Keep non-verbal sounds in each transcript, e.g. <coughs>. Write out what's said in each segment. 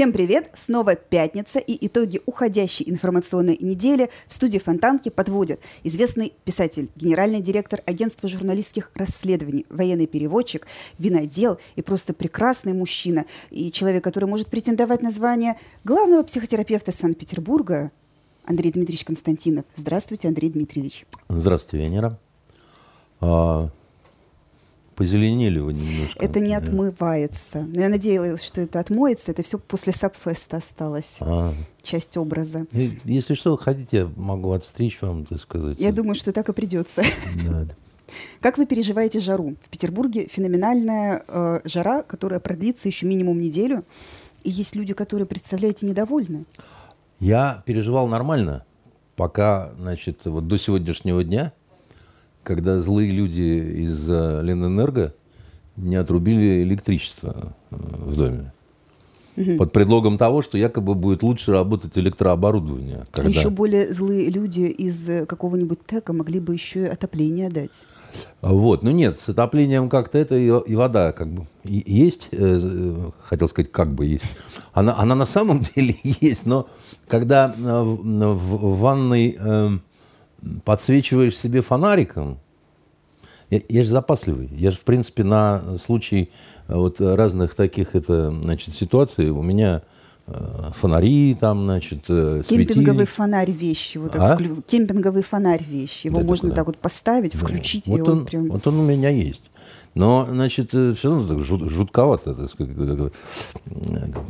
Всем привет! Снова пятница и итоги уходящей информационной недели в студии Фонтанки подводят известный писатель, генеральный директор агентства журналистских расследований, военный переводчик, винодел и просто прекрасный мужчина и человек, который может претендовать на звание главного психотерапевта Санкт-Петербурга Андрей Дмитриевич Константинов. Здравствуйте, Андрей Дмитриевич. Здравствуйте, Венера. Позеленели вы немножко. Это не отмывается. Но я надеялась, что это отмоется. Это все после сабфеста осталось. А. Часть образа. Если что, хотите, я могу отстричь вам, так сказать. Я думаю, что так и придется. Да. <laughs> Как вы переживаете жару? В Петербурге феноменальная э, жара, которая продлится еще минимум неделю. И есть люди, которые, представляете, недовольны. Я переживал нормально, пока, значит, вот до сегодняшнего дня когда злые люди из э, Ленэнерго не отрубили электричество э, в доме. Под предлогом того, что якобы будет лучше работать электрооборудование. А когда... А еще более злые люди из э, какого-нибудь ТЭКа могли бы еще и отопление дать. Вот, ну нет, с отоплением как-то это и, и вода как бы есть, э, хотел сказать, как бы есть. Она, она на самом <laughs> деле есть, но когда в, в ванной э, подсвечиваешь себе фонариком, я, я же запасливый. Я же, в принципе, на случай э, вот разных таких это, значит, ситуаций у меня э, фонари там, значит, э, Кемпинговый фонарь вещь. Вот а? вклю... Кемпинговый фонарь вещь. Его да, можно так вот поставить, да. включить. Вот, он, он прям... вот он у меня есть. Но, значит, все равно так жут, жутковато, так сказать,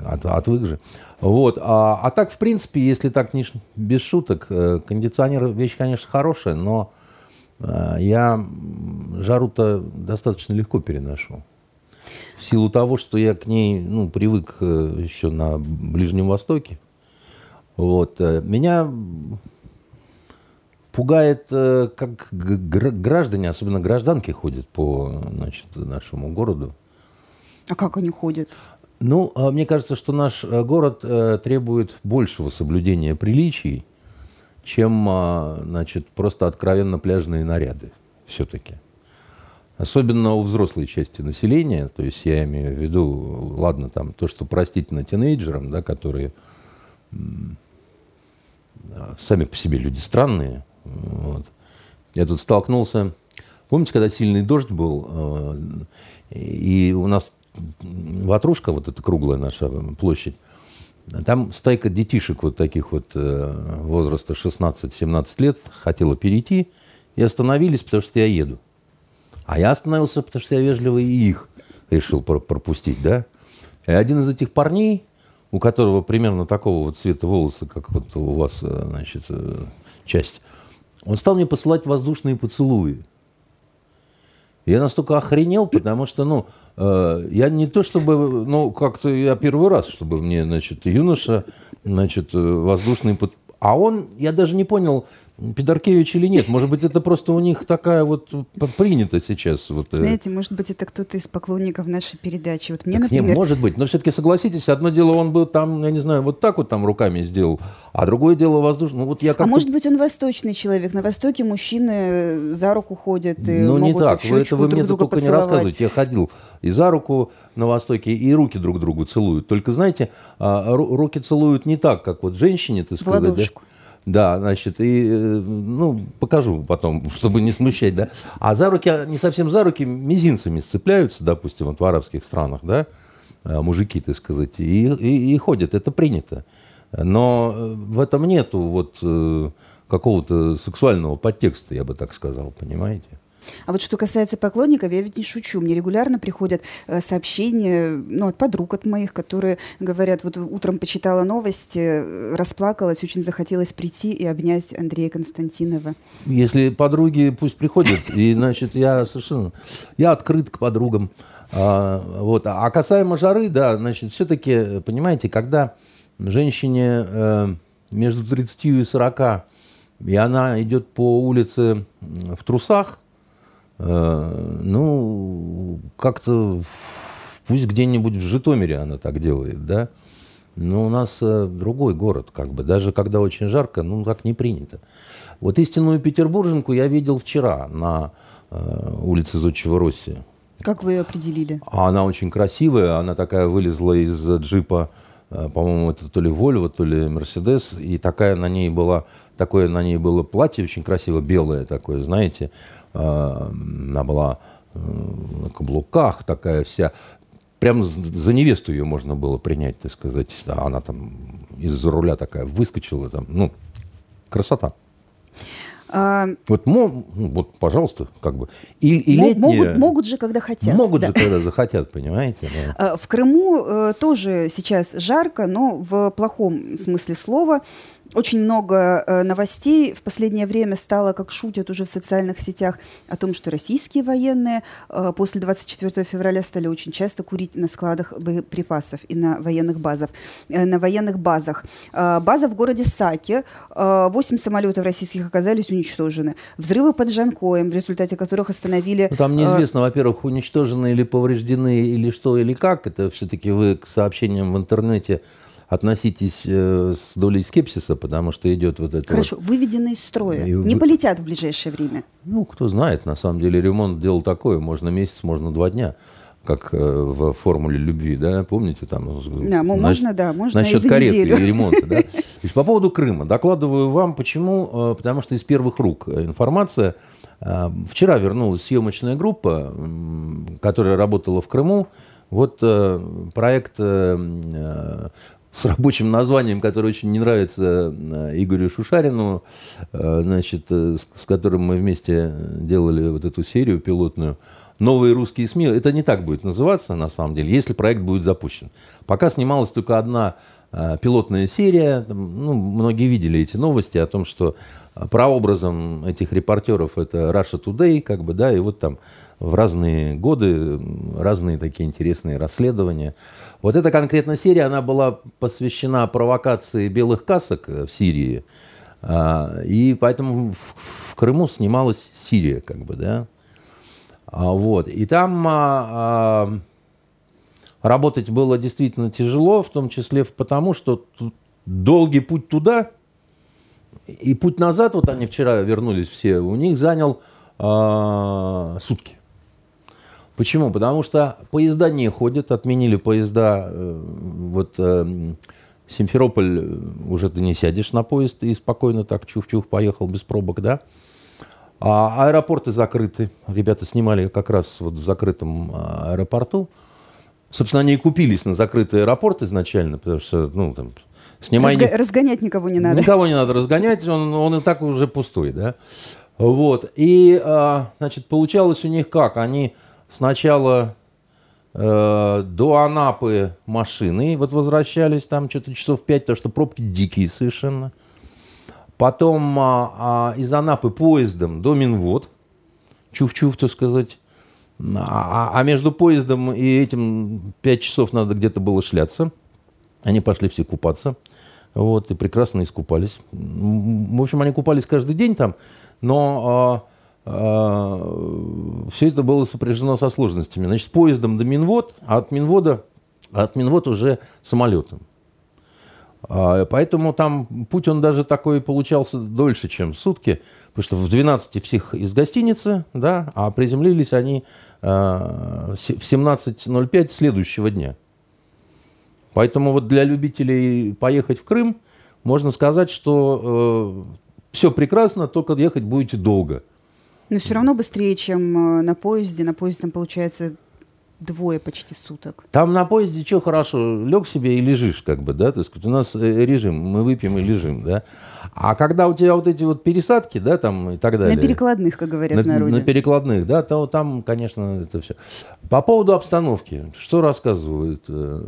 от, отвык же. Вот. А, а так, в принципе, если так не, без шуток, кондиционер вещь, конечно, хорошая, но я жару-то достаточно легко переношу. В силу того, что я к ней ну, привык э, еще на Ближнем Востоке. Вот. Э, меня пугает, э, как граждане, особенно гражданки, ходят по значит, нашему городу. А как они ходят? Ну, а мне кажется, что наш город требует большего соблюдения приличий чем а, значит, просто откровенно пляжные наряды все-таки. Особенно у взрослой части населения, то есть я имею в виду, ладно, там то, что простительно тинейджерам, да, которые сами по себе люди странные. Вот. Я тут столкнулся, помните, когда сильный дождь был, а, и у нас ватрушка, вот эта круглая наша площадь, там стайка детишек вот таких вот э, возраста 16-17 лет хотела перейти и остановились, потому что я еду. А я остановился, потому что я вежливо и их решил пропустить, да. И один из этих парней, у которого примерно такого вот цвета волосы, как вот у вас, э, значит, э, часть, он стал мне посылать воздушные поцелуи. Я настолько охренел, потому что, ну, э, я не то чтобы, ну, как-то я первый раз, чтобы мне, значит, юноша, значит, э, воздушный... Под... А он, я даже не понял, Пидоркевич или нет. Может быть, это просто у них такая вот принято сейчас. Вот, э. Знаете, может быть, это кто-то из поклонников нашей передачи. Вот мне, так например... Не, может быть, но все-таки согласитесь, одно дело он бы там, я не знаю, вот так вот там руками сделал, а другое дело воздушно. Ну, вот я а может быть, он восточный человек. На Востоке мужчины за руку ходят и Ну, не так. Вы это вы мне только поцеловать. не рассказывайте. Я ходил и за руку на Востоке, и руки друг другу целуют. Только, знаете, а, руки целуют не так, как вот женщине, ты сказать. Да? Да, значит, и, э, ну, покажу потом, <laughs> чтобы не смущать, да. А за руки, не совсем за руки, мизинцами сцепляются, допустим, вот в арабских странах, да, э, мужики, так сказать, и, и, и ходят, это принято. Но э, в этом нету вот какого-то сексуального подтекста, я бы так сказал, понимаете? А вот что касается поклонников, я ведь не шучу. Мне регулярно приходят э, сообщения ну, от подруг, от моих, которые говорят, вот утром почитала новости, э, расплакалась, очень захотелось прийти и обнять Андрея Константинова. Если подруги, пусть приходят. И, значит, я совершенно... Я открыт к подругам. А, вот. а касаемо жары, да, значит, все-таки, понимаете, когда женщине э, между 30 и 40 и она идет по улице в трусах, ну, как-то пусть где-нибудь в Житомире она так делает, да, но у нас э, другой город, как бы, даже когда очень жарко, ну, так не принято. Вот истинную петербурженку я видел вчера на э, улице Зодчего Росси. Как вы ее определили? Она очень красивая, она такая вылезла из джипа по-моему, это то ли Volvo, то ли Mercedes, и такая на ней была, такое на ней было платье очень красиво, белое такое, знаете, она была на каблуках такая вся, прям за невесту ее можно было принять, так сказать. Она там из-за руля такая выскочила, там, ну, красота. А... Вот, ну, вот, пожалуйста, как бы. И, и летние... могут, могут же, когда хотят. Могут да. же, когда захотят, понимаете? Да. А, в Крыму э, тоже сейчас жарко, но в плохом смысле слова. Очень много э, новостей в последнее время стало, как шутят уже в социальных сетях, о том, что российские военные э, после 24 февраля стали очень часто курить на складах боеприпасов и на военных базах. Э, на военных базах. Э, база в городе Саки. Э, 8 самолетов российских оказались уничтожены. Взрывы под Жанкоем, в результате которых остановили... Ну, там неизвестно, э, во-первых, уничтожены или повреждены, или что, или как. Это все-таки вы к сообщениям в интернете относитесь э, с долей скепсиса, потому что идет вот это... Хорошо, вот... выведены из строя, и не полетят в ближайшее время. Ну, кто знает, на самом деле ремонт дело такое, можно месяц, можно два дня как э, в формуле любви, да, помните там? Да, насчет, можно, да, можно насчет и кареты неделю. и ремонта, да. <laughs> По поводу Крыма докладываю вам, почему, э, потому что из первых рук информация. Э, вчера вернулась съемочная группа, которая работала в Крыму. Вот проект с рабочим названием, которое очень не нравится э, Игорю Шушарину, э, значит, э, с которым мы вместе делали вот эту серию пилотную. Новые русские СМИ. Это не так будет называться, на самом деле, если проект будет запущен. Пока снималась только одна пилотная серия. Ну, многие видели эти новости о том, что прообразом этих репортеров это Russia Today, как бы, да, и вот там в разные годы разные такие интересные расследования. Вот эта конкретная серия, она была посвящена провокации белых касок в Сирии. А, и поэтому в Крыму снималась Сирия, как бы, да. А, вот. И там а, работать было действительно тяжело, в том числе потому, что долгий путь туда и путь назад, вот они вчера вернулись все, у них занял сутки. Почему? Потому что поезда не ходят, отменили поезда. Э, вот э, Симферополь, э, уже ты не сядешь на поезд и спокойно так чух-чух поехал без пробок, да? А аэропорты закрыты. Ребята снимали как раз вот в закрытом аэропорту. Собственно, они и купились на закрытый аэропорт изначально, потому что, ну, там, снимай... Разго... Разгонять никого не надо. Никого не надо разгонять, он, он и так уже пустой, да? Вот. И, а, значит, получалось у них как? Они сначала э, до Анапы машины вот возвращались, там что-то часов пять, потому что пробки дикие совершенно. Потом а, а, из Анапы поездом до Минвод, чув-чув, так сказать. А, а, а между поездом и этим пять часов надо где-то было шляться. Они пошли все купаться. Вот, и прекрасно искупались. В общем, они купались каждый день там, но а, все это было сопряжено со сложностями. Значит, поездом до Минвод, а от Минвода, а от Минвод уже самолетом. А, поэтому там путь он даже такой получался дольше, чем сутки, потому что в 12 всех из гостиницы, да, а приземлились они в 17.05 следующего дня. Поэтому вот для любителей поехать в Крым можно сказать, что э, все прекрасно, только ехать будете долго. Но все равно быстрее, чем э, на поезде. На поезде там получается двое почти суток. Там на поезде что хорошо, лег себе и лежишь, как бы, да, так сказать. У нас э, режим, мы выпьем и лежим, да. А когда у тебя вот эти вот пересадки, да, там и так далее. На перекладных, как говорят на, в народе. На перекладных, да, то там, конечно, это все. По поводу обстановки, что рассказывают? Э,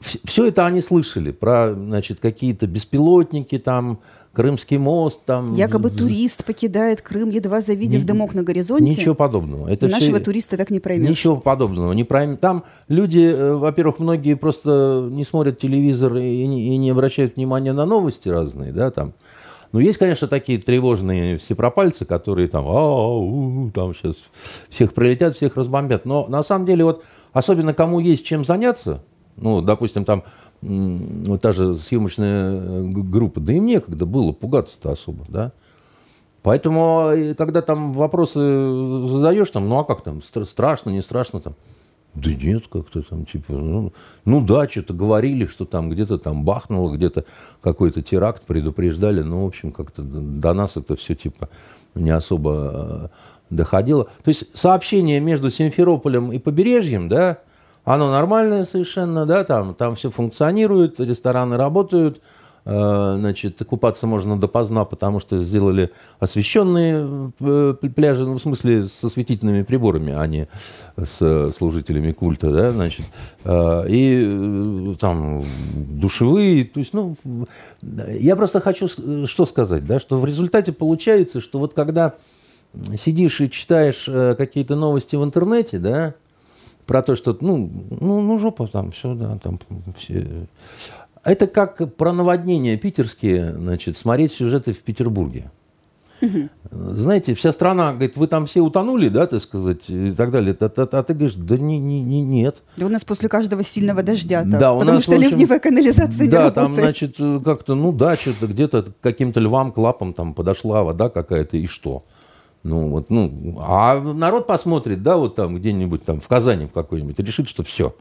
все это они слышали про, значит, какие-то беспилотники там, Крымский мост там. Якобы турист покидает Крым, едва завидев Ни, дымок на горизонте. Ничего подобного. Это Нашего все... туриста так не проймешь. Ничего подобного. Не пройм... Там люди, э, во-первых, многие просто не смотрят телевизор и не, и не обращают внимания на новости разные, да, там. Но есть, конечно, такие тревожные всепропальцы, которые там, а, там сейчас всех прилетят, всех разбомбят. Но на самом деле вот особенно кому есть чем заняться, ну, допустим, там вот та же съемочная э, группа, да им некогда было пугаться-то особо, да. Поэтому, когда там вопросы задаешь, там, ну а как там, страшно, не страшно там, Да нет, как-то там, типа, ну, ну да, что-то говорили, что там где-то там бахнуло, где-то какой-то теракт предупреждали, но, в общем, как-то до нас это все, типа, не особо э, доходило. То есть сообщение между Симферополем и побережьем, да, оно нормальное совершенно, да, там, там все функционирует, рестораны работают, Э, значит, купаться можно допоздна, потому что сделали освещенные э, пляжи, ну, в смысле, с осветительными приборами, а не с служителями культа, да, значит, э, и там душевые, то есть, ну, я просто хочу что сказать, да, что в результате получается, что вот когда сидишь и читаешь какие-то новости в интернете, да, про то, что, ну, ну, ну жопа там, все, да, там все. Это как про наводнения питерские, значит, смотреть сюжеты в Петербурге. Знаете, вся страна говорит, вы там все утонули, да, так сказать, и так далее. А, а, а ты говоришь, да не, не, не, нет. Да у нас после каждого сильного дождя. Да, у потому нас, что общем, ливневая канализация да, не. Да, там, значит, как-то, ну да, что-то где-то каким-то львам, клапом там подошла вода какая-то, и что? Ну, вот, ну, а народ посмотрит, да, вот там где-нибудь там в Казани в какой-нибудь, и решит, что все.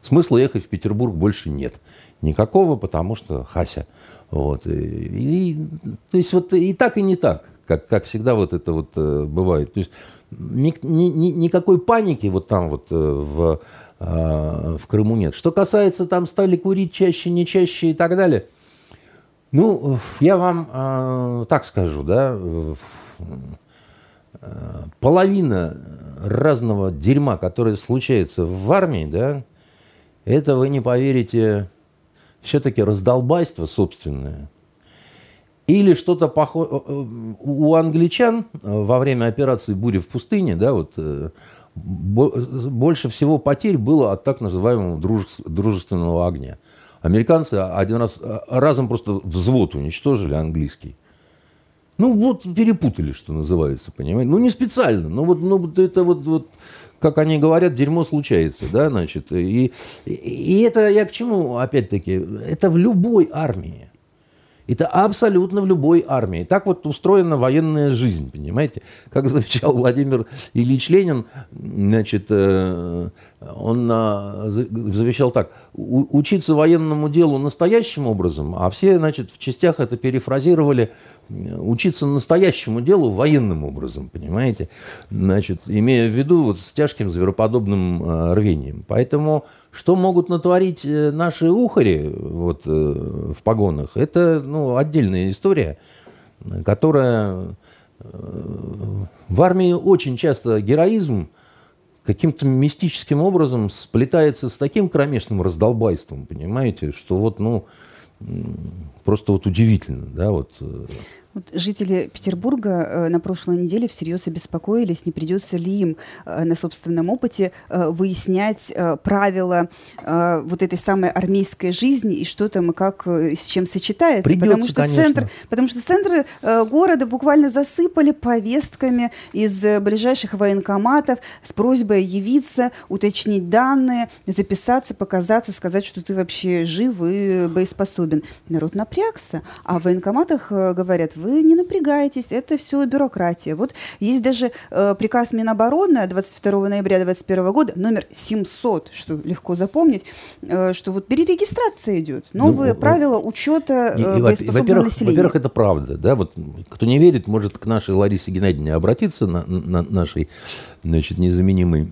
Смысла ехать в Петербург больше нет никакого, потому что Хася. Вот. И, и, то есть вот и так, и не так, как, как всегда вот это вот э, бывает. То есть ни, ни, ни, никакой паники вот там вот э, в, э, в Крыму нет. Что касается там стали курить чаще, не чаще и так далее, ну, я вам э, так скажу, да, э, половина разного дерьма, которое случается в армии, да, это вы не поверите, все-таки раздолбайство собственное. Или что-то похожее. Э, э, у англичан э, во время операции «Буря в пустыне» да, вот, больше всего потерь было от так называемого дружественного огня. Американцы один раз разом просто взвод уничтожили английский. Ну вот перепутали, что называется, понимаете? Ну не специально, но вот, ну, вот это вот, вот как они говорят, дерьмо случается, да, значит. И, и это я к чему, опять-таки, это в любой армии. Это абсолютно в любой армии. Так вот устроена военная жизнь, понимаете? Как завещал Владимир Ильич Ленин, значит, э, он завещал так. Учиться военному делу настоящим образом, а все, значит, в частях это перефразировали учиться настоящему делу военным образом, понимаете? Значит, имея в виду вот с тяжким звероподобным э, рвением. Поэтому что могут натворить э, наши ухари вот, э, в погонах, это ну, отдельная история, которая в армии очень часто героизм каким-то мистическим образом сплетается с таким кромешным раздолбайством, понимаете, что вот, ну, просто вот удивительно, да, вот. Вот жители Петербурга э, на прошлой неделе всерьез обеспокоились, не придется ли им э, на собственном опыте э, выяснять правила вот этой самой армейской жизни и что там и как с чем сочетается. Придется, потому что конечно. центр, потому что центры э, города буквально засыпали повестками из ближайших военкоматов с просьбой явиться, уточнить данные, записаться, показаться, сказать, что ты вообще жив и боеспособен. Народ напрягся, а в военкоматах говорят, вы вы не напрягайтесь, это все бюрократия. Вот есть даже э, приказ Минобороны 22 ноября 2021 года, номер 700, что легко запомнить, э, что вот перерегистрация идет, новые ну, правила учета э, боеспособного населения. Во-первых, это правда. Да? Вот, кто не верит, может к нашей Ларисе Геннадьевне обратиться, на, на нашей значит, незаменимой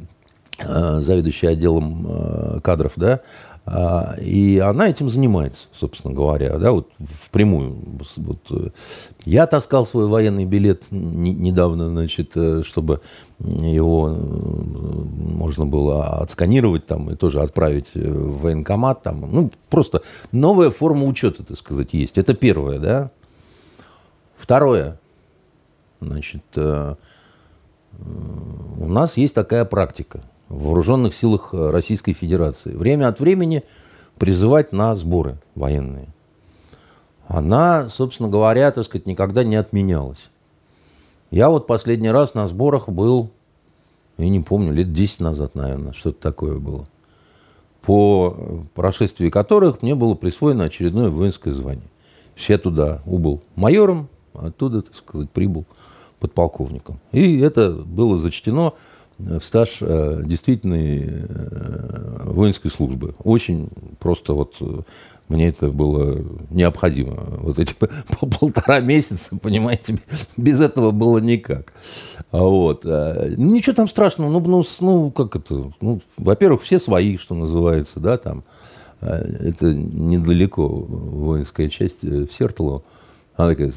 э, заведующей отделом э, кадров, да, и она этим занимается, собственно говоря, да, вот впрямую. Вот, э, я таскал свой военный билет недавно, значит, э, чтобы его э, можно было отсканировать там и тоже отправить в военкомат. Там, ну, просто новая форма учета, так сказать, есть. Это первое, да. Второе, значит, у нас есть такая практика – в вооруженных силах Российской Федерации. Время от времени призывать на сборы военные. Она, собственно говоря, так сказать, никогда не отменялась. Я вот последний раз на сборах был, я не помню, лет 10 назад, наверное, что-то такое было. По прошествии которых мне было присвоено очередное воинское звание. Я туда убыл майором, оттуда, так сказать, прибыл подполковником. И это было зачтено в стаж э, действительной э, воинской службы. Очень просто вот э, мне это было необходимо. Вот эти <laughs> полтора месяца, понимаете, без этого было никак. А вот. Ничего там страшного. Ну, ну, ну как это? Ну, во-первых, все свои, что называется, да, там. Это недалеко воинская часть в Сертолово. Она такая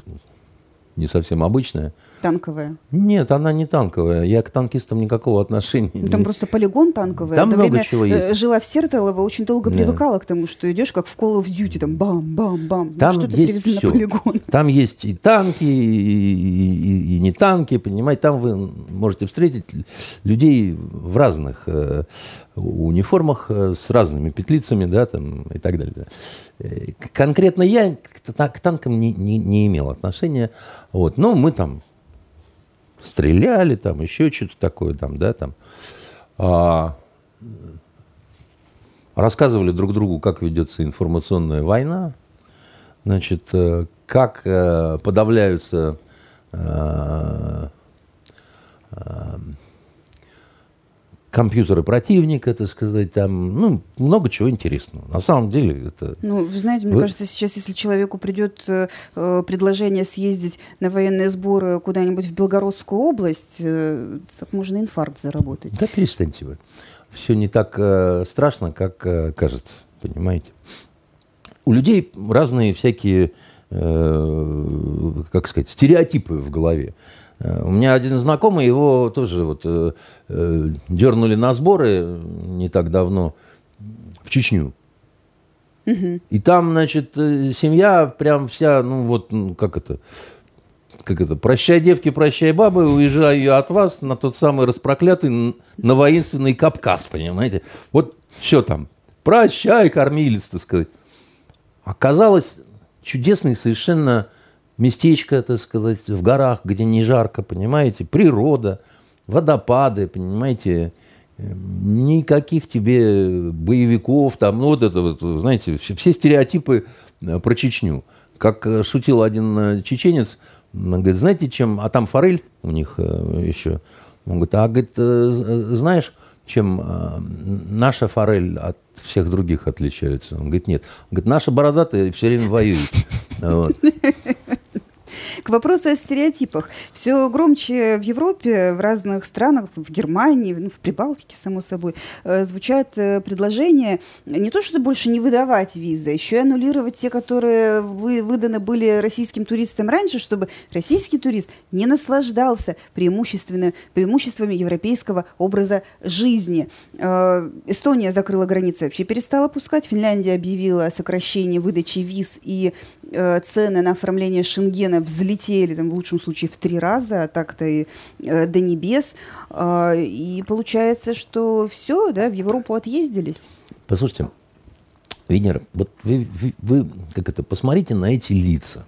не совсем обычная. Танковая? Нет, она не танковая. Я к танкистам никакого отношения ну, Там просто полигон танковый. Там много время чего есть. Э, жила в Сертолово, очень долго да. привыкала к тому, что идешь как в Call of Duty, там бам-бам-бам. Там что-то есть все. на полигон. Там есть и танки, и, и, и, и не танки, понимаете. Там вы можете встретить людей в разных э, униформах э, с разными петлицами, да, там и так далее. Э, конкретно я к, к танкам не, не, не имел отношения. Вот. Но мы там стреляли, там еще что-то такое, там, да, там. А, рассказывали друг другу, как ведется информационная война, значит, э, как э, подавляются э, компьютеры противника, так сказать, там, ну, много чего интересного. На самом деле это... Ну, вы знаете, мне вы... кажется, сейчас, если человеку придет э, предложение съездить на военные сборы куда-нибудь в Белгородскую область, э, так можно инфаркт заработать. Да перестаньте вы. Все не так э, страшно, как э, кажется, понимаете. У людей разные всякие, э, как сказать, стереотипы в голове. Э, у меня один знакомый, его тоже вот э, э, дернули на сборы не так давно в Чечню. Угу. И там, значит, э, семья прям вся, ну вот, ну, как это, как это, прощай, девки, прощай, бабы, уезжаю я от вас на тот самый распроклятый, на воинственный Кавказ, понимаете? Вот что там, прощай, кормилец, так сказать. Оказалось, чудесный совершенно местечко, так сказать, в горах, где не жарко, понимаете, природа, водопады, понимаете, никаких тебе боевиков, там, ну вот это вот, знаете, все, все стереотипы э, про Чечню. Как э, шутил один э, чеченец, он говорит, знаете, чем, а там форель у них еще, он говорит, а, говорит, знаешь, чем наша форель от всех других отличается? Он говорит, нет. Он говорит, наша бородатая все время воюет. <laughs> Вот. К вопросу о стереотипах. Все громче в Европе, в разных странах, в Германии, ну, в Прибалтике, само собой, э, звучат э, предложения не то, что больше не выдавать визы, еще и аннулировать те, которые вы, выданы были российским туристам раньше, чтобы российский турист не наслаждался преимущественно, преимуществами европейского образа жизни. Э, Эстония закрыла границы, вообще перестала пускать. Финляндия объявила о сокращении выдачи виз и цены на оформление Шенгена взлетели, там, в лучшем случае, в три раза, а так-то и э, до небес. Э, и получается, что все, да, в Европу отъездились. Послушайте, Венера, вот вы, вы, вы как это, посмотрите на эти лица.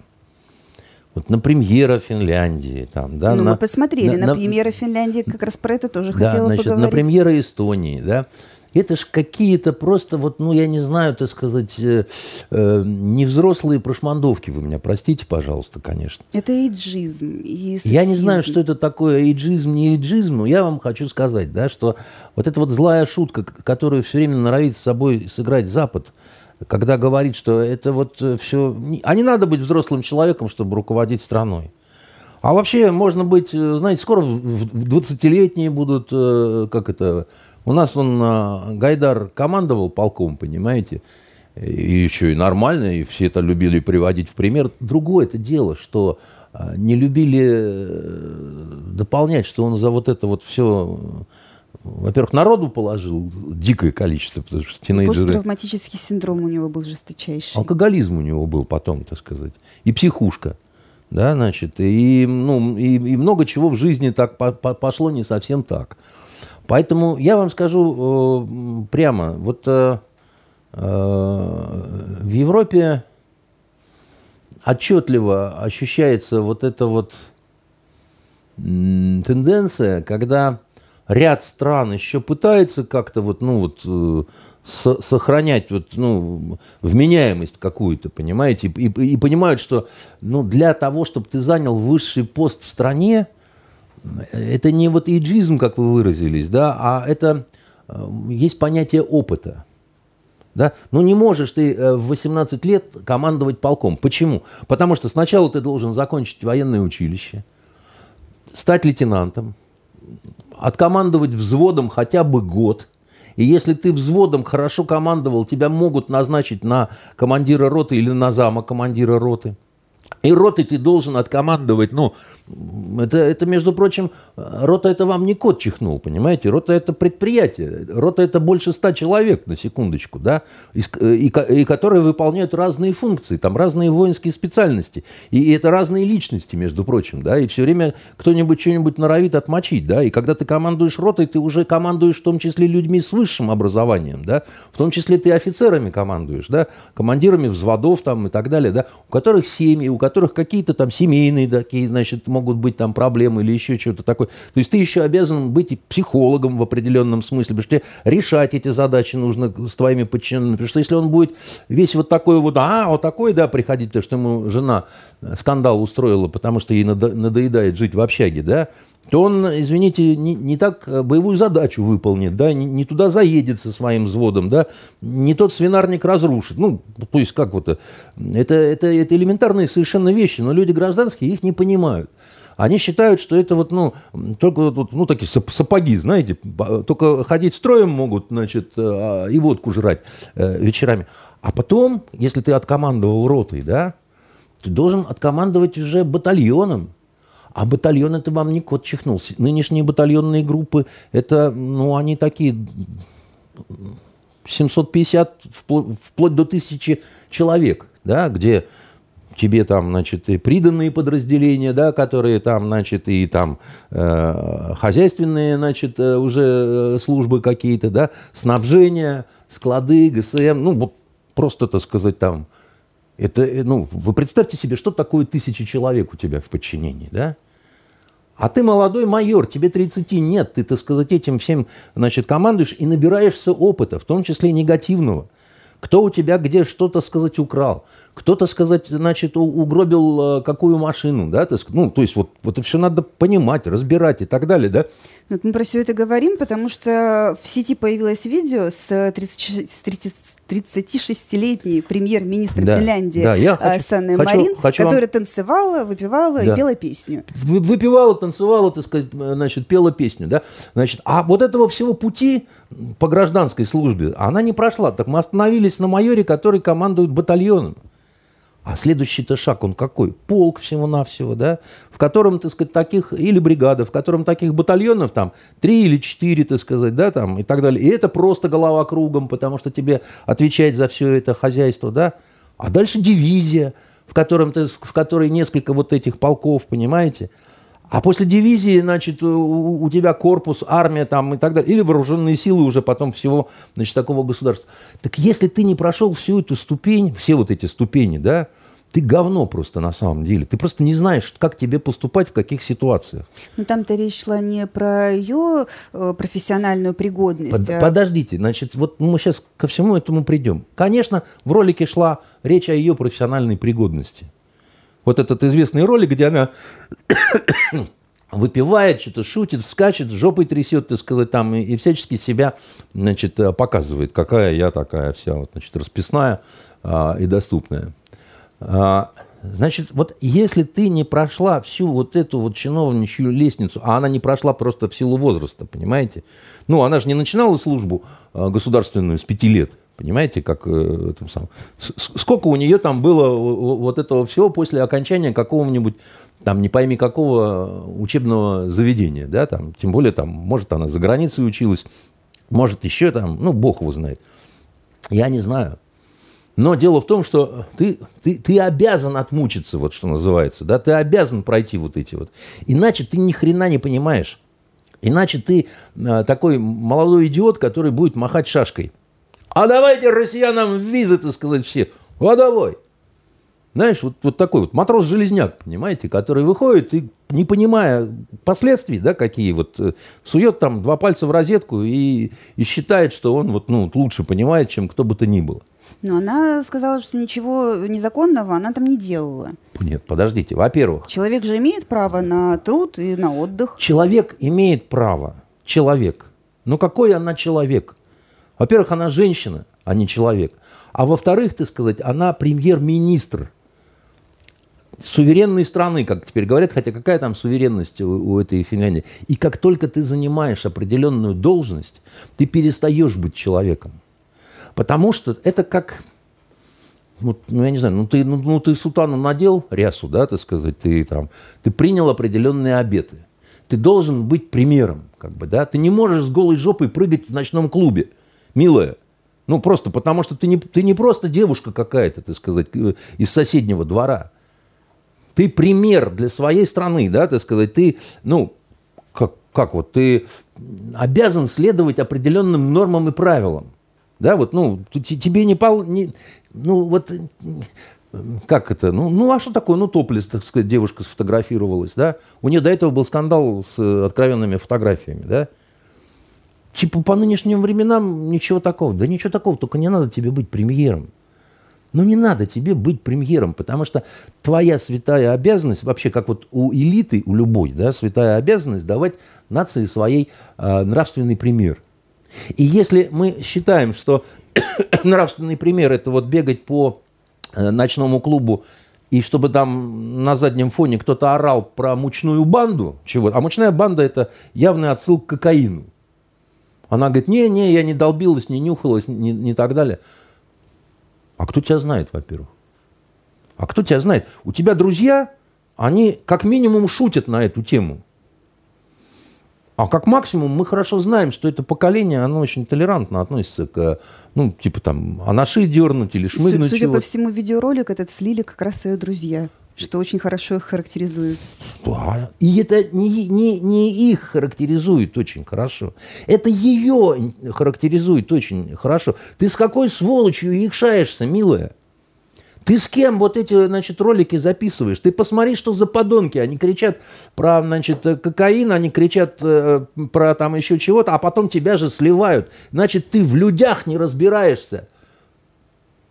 Вот на премьера Финляндии. Там, да, ну, на, мы посмотрели на, на премьера Финляндии, как раз про это тоже да, хотела значит, поговорить. На премьера Эстонии, да. Это ж какие-то просто, вот, ну, я не знаю, так сказать, э, э, невзрослые прошмандовки. Вы меня простите, пожалуйста, конечно. Это эйджизм. И я не знаю, что это такое эйджизм, не эйджизм, но я вам хочу сказать, да, что вот эта вот злая шутка, которую все время норовит с собой сыграть Запад, когда говорит, что это вот э, все... А не надо быть взрослым человеком, чтобы руководить страной. А вообще можно быть, э, знаете, скоро в 20-летние будут, э, как это, у нас он, а, Гайдар командовал полком, понимаете, и еще и нормально, и все это любили приводить в пример. Другое это дело, что не любили э, дополнять, что он за вот это вот все во-первых, народу положил дикое количество, потому что тинейджеры... Посттравматический синдром у него был жесточайший. Алкоголизм у него был потом, так сказать. И психушка. Да, значит, и, ну, и, и много чего в жизни так по по пошло не совсем так. Поэтому я вам скажу э, прямо, вот э, э, в Европе отчетливо ощущается вот эта вот тенденция, когда ряд стран еще пытается как-то вот, ну вот, э, сохранять вот, ну, вменяемость какую-то, понимаете, и, и, и понимают, что ну, для того, чтобы ты занял высший пост в стране, это не вот иджизм, как вы выразились, да, а это э, есть понятие опыта. Да? Ну не можешь ты э, в 18 лет командовать полком. Почему? Потому что сначала ты должен закончить военное училище, стать лейтенантом, откомандовать взводом хотя бы год. И если ты взводом хорошо командовал, тебя могут назначить на командира роты или на зама командира роты. И роты ты должен откомандовать, ну, это, это, между прочим, рота это вам не кот чихнул, понимаете? Рота это предприятие. Рота это больше ста человек, на секундочку, да, и, и, и которые выполняют разные функции, там разные воинские специальности. И, и это разные личности, между прочим, да, и все время кто-нибудь что-нибудь норовит отмочить, да, и когда ты командуешь ротой, ты уже командуешь в том числе людьми с высшим образованием, да, в том числе ты офицерами командуешь, да, командирами взводов там и так далее, да, у которых семьи, у которых какие-то там семейные такие, значит, могут быть там проблемы или еще что-то такое. То есть ты еще обязан быть психологом в определенном смысле, потому что тебе решать эти задачи нужно с твоими подчиненными. Потому что если он будет весь вот такой вот, а, вот такой, да, приходить, потому что ему жена скандал устроила, потому что ей надоедает жить в общаге, да, то он, извините, не, не так боевую задачу выполнит, да, не, не туда заедет со своим взводом, да, не тот свинарник разрушит. Ну, то есть как вот это, это, это элементарные совершенно вещи, но люди гражданские их не понимают. Они считают, что это вот, ну, только вот, ну, такие сапоги, знаете, только ходить строем могут, значит, а, и водку жрать э, вечерами. А потом, если ты откомандовал ротой, да, ты должен откомандовать уже батальоном. А батальон это вам не кот чихнул. Нынешние батальонные группы, это, ну, они такие 750, вплоть до 1000 человек, да, где тебе там, значит, и приданные подразделения, да, которые там, значит, и там э, хозяйственные, значит, э, уже э, службы какие-то, да, снабжение, склады, ГСМ, ну, просто, так сказать, там, это, э, ну, вы представьте себе, что такое тысячи человек у тебя в подчинении, да? А ты молодой майор, тебе 30 нет, ты, так сказать, этим всем, значит, командуешь и набираешься опыта, в том числе негативного. Кто у тебя где что-то, сказать, украл, кто-то, сказать, значит, угробил э, какую машину, да, ну, то есть вот, вот это все надо понимать, разбирать и так далее, да. Вот мы про все это говорим, потому что в сети появилось видео с, 30, с 30, 36-летней премьер-министр да, Финляндии да, я э, хочу, Санной хочу, Марин, хочу которая вам... танцевала, выпивала да. и пела песню. Выпивала, танцевала, так сказать, значит, пела песню, да. Значит, а вот этого всего пути по гражданской службе она не прошла. Так мы остановились на майоре, который командует батальоном. А следующий-то шаг, он какой? Полк всего-навсего, да, в котором, так сказать, таких, или бригада, в котором таких батальонов там три или четыре, так сказать, да, там и так далее. И это просто голова кругом, потому что тебе отвечать за все это хозяйство, да. А дальше дивизия, в, котором ты, в которой несколько вот этих полков, понимаете. А после дивизии, значит, у, у тебя корпус, армия там и так далее, или вооруженные силы уже потом всего, значит, такого государства. Так если ты не прошел всю эту ступень, все вот эти ступени, да, ты говно просто на самом деле. Ты просто не знаешь, как тебе поступать, в каких ситуациях. Но там-то речь шла не про ее э, профессиональную пригодность. Под, а... Подождите, значит, вот мы сейчас ко всему этому придем. Конечно, в ролике шла речь о ее профессиональной пригодности. Вот этот известный ролик, где она <coughs> выпивает, что-то шутит, скачет, жопой трясет, так сказать, там, и, и всячески себя, значит, показывает, какая я такая вся, вот, значит, расписная а, и доступная. А, значит, вот если ты не прошла всю вот эту вот чиновничью лестницу, а она не прошла просто в силу возраста, понимаете? Ну, она же не начинала службу а, государственную с пяти лет, понимаете, как э, там сам. Сколько у нее там было вот этого всего после окончания какого-нибудь там не пойми какого учебного заведения, да, там, тем более там, может, она за границей училась, может, еще там, ну, бог его знает. Я не знаю. Но дело в том, что ты, ты, ты обязан отмучиться, вот что называется, да, ты обязан пройти вот эти вот. Иначе ты ни хрена не понимаешь. Иначе ты э, такой молодой идиот, который будет махать шашкой. А давайте россиянам визы, так сказать, все. А давай. Знаешь, вот, вот такой вот матрос-железняк, понимаете, который выходит и, не понимая последствий, да, какие вот, э, сует там два пальца в розетку и, и считает, что он вот, ну, лучше понимает, чем кто бы то ни было. Но она сказала, что ничего незаконного она там не делала. Нет, подождите. Во-первых... Человек же имеет право на труд и на отдых. Человек имеет право. Человек. Ну какой она человек? Во-первых, она женщина, а не человек. А во-вторых, ты сказать, она премьер-министр суверенной страны, как теперь говорят, хотя какая там суверенность у, у этой Финляндии. И как только ты занимаешь определенную должность, ты перестаешь быть человеком. Потому что это как, ну, ну я не знаю, ну ты, ну, ну ты сутану надел, рясу, да, так сказать, ты там, ты принял определенные обеты. Ты должен быть примером, как бы, да. Ты не можешь с голой жопой прыгать в ночном клубе, милая. Ну, просто потому что ты не, ты не просто девушка какая-то, так сказать, из соседнего двора. Ты пример для своей страны, да, так сказать, ты, ну, как, как вот, ты обязан следовать определенным нормам и правилам. Да, вот, ну, тебе не пал, не, ну, вот, как это, ну, ну, а что такое, ну, топлес, так сказать, девушка сфотографировалась, да, у нее до этого был скандал с откровенными фотографиями, да, типа по нынешним временам ничего такого, да ничего такого, только не надо тебе быть премьером, ну, не надо тебе быть премьером, потому что твоя святая обязанность, вообще как вот у элиты, у любой, да, святая обязанность давать нации своей э, нравственный пример – и если мы считаем, что <coughs> нравственный пример это вот бегать по э, ночному клубу и чтобы там на заднем фоне кто-то орал про мучную банду, чего? А мучная банда это явный отсыл к кокаину. Она говорит, не-не, я не долбилась, не нюхалась, не, не так далее. А кто тебя знает, во-первых? А кто тебя знает? У тебя друзья, они как минимум шутят на эту тему. А как максимум мы хорошо знаем, что это поколение, оно очень толерантно относится к, ну, типа там, анаши дернуть или шмыгнуть. Судя чего по всему, видеоролик этот слили как раз ее друзья, что очень хорошо их характеризует. Да. И это не, не, не их характеризует очень хорошо. Это ее характеризует очень хорошо. Ты с какой сволочью их шаешься, милая? Ты с кем вот эти, значит, ролики записываешь? Ты посмотри, что за подонки. Они кричат про, значит, кокаин, они кричат э, про там еще чего-то, а потом тебя же сливают. Значит, ты в людях не разбираешься.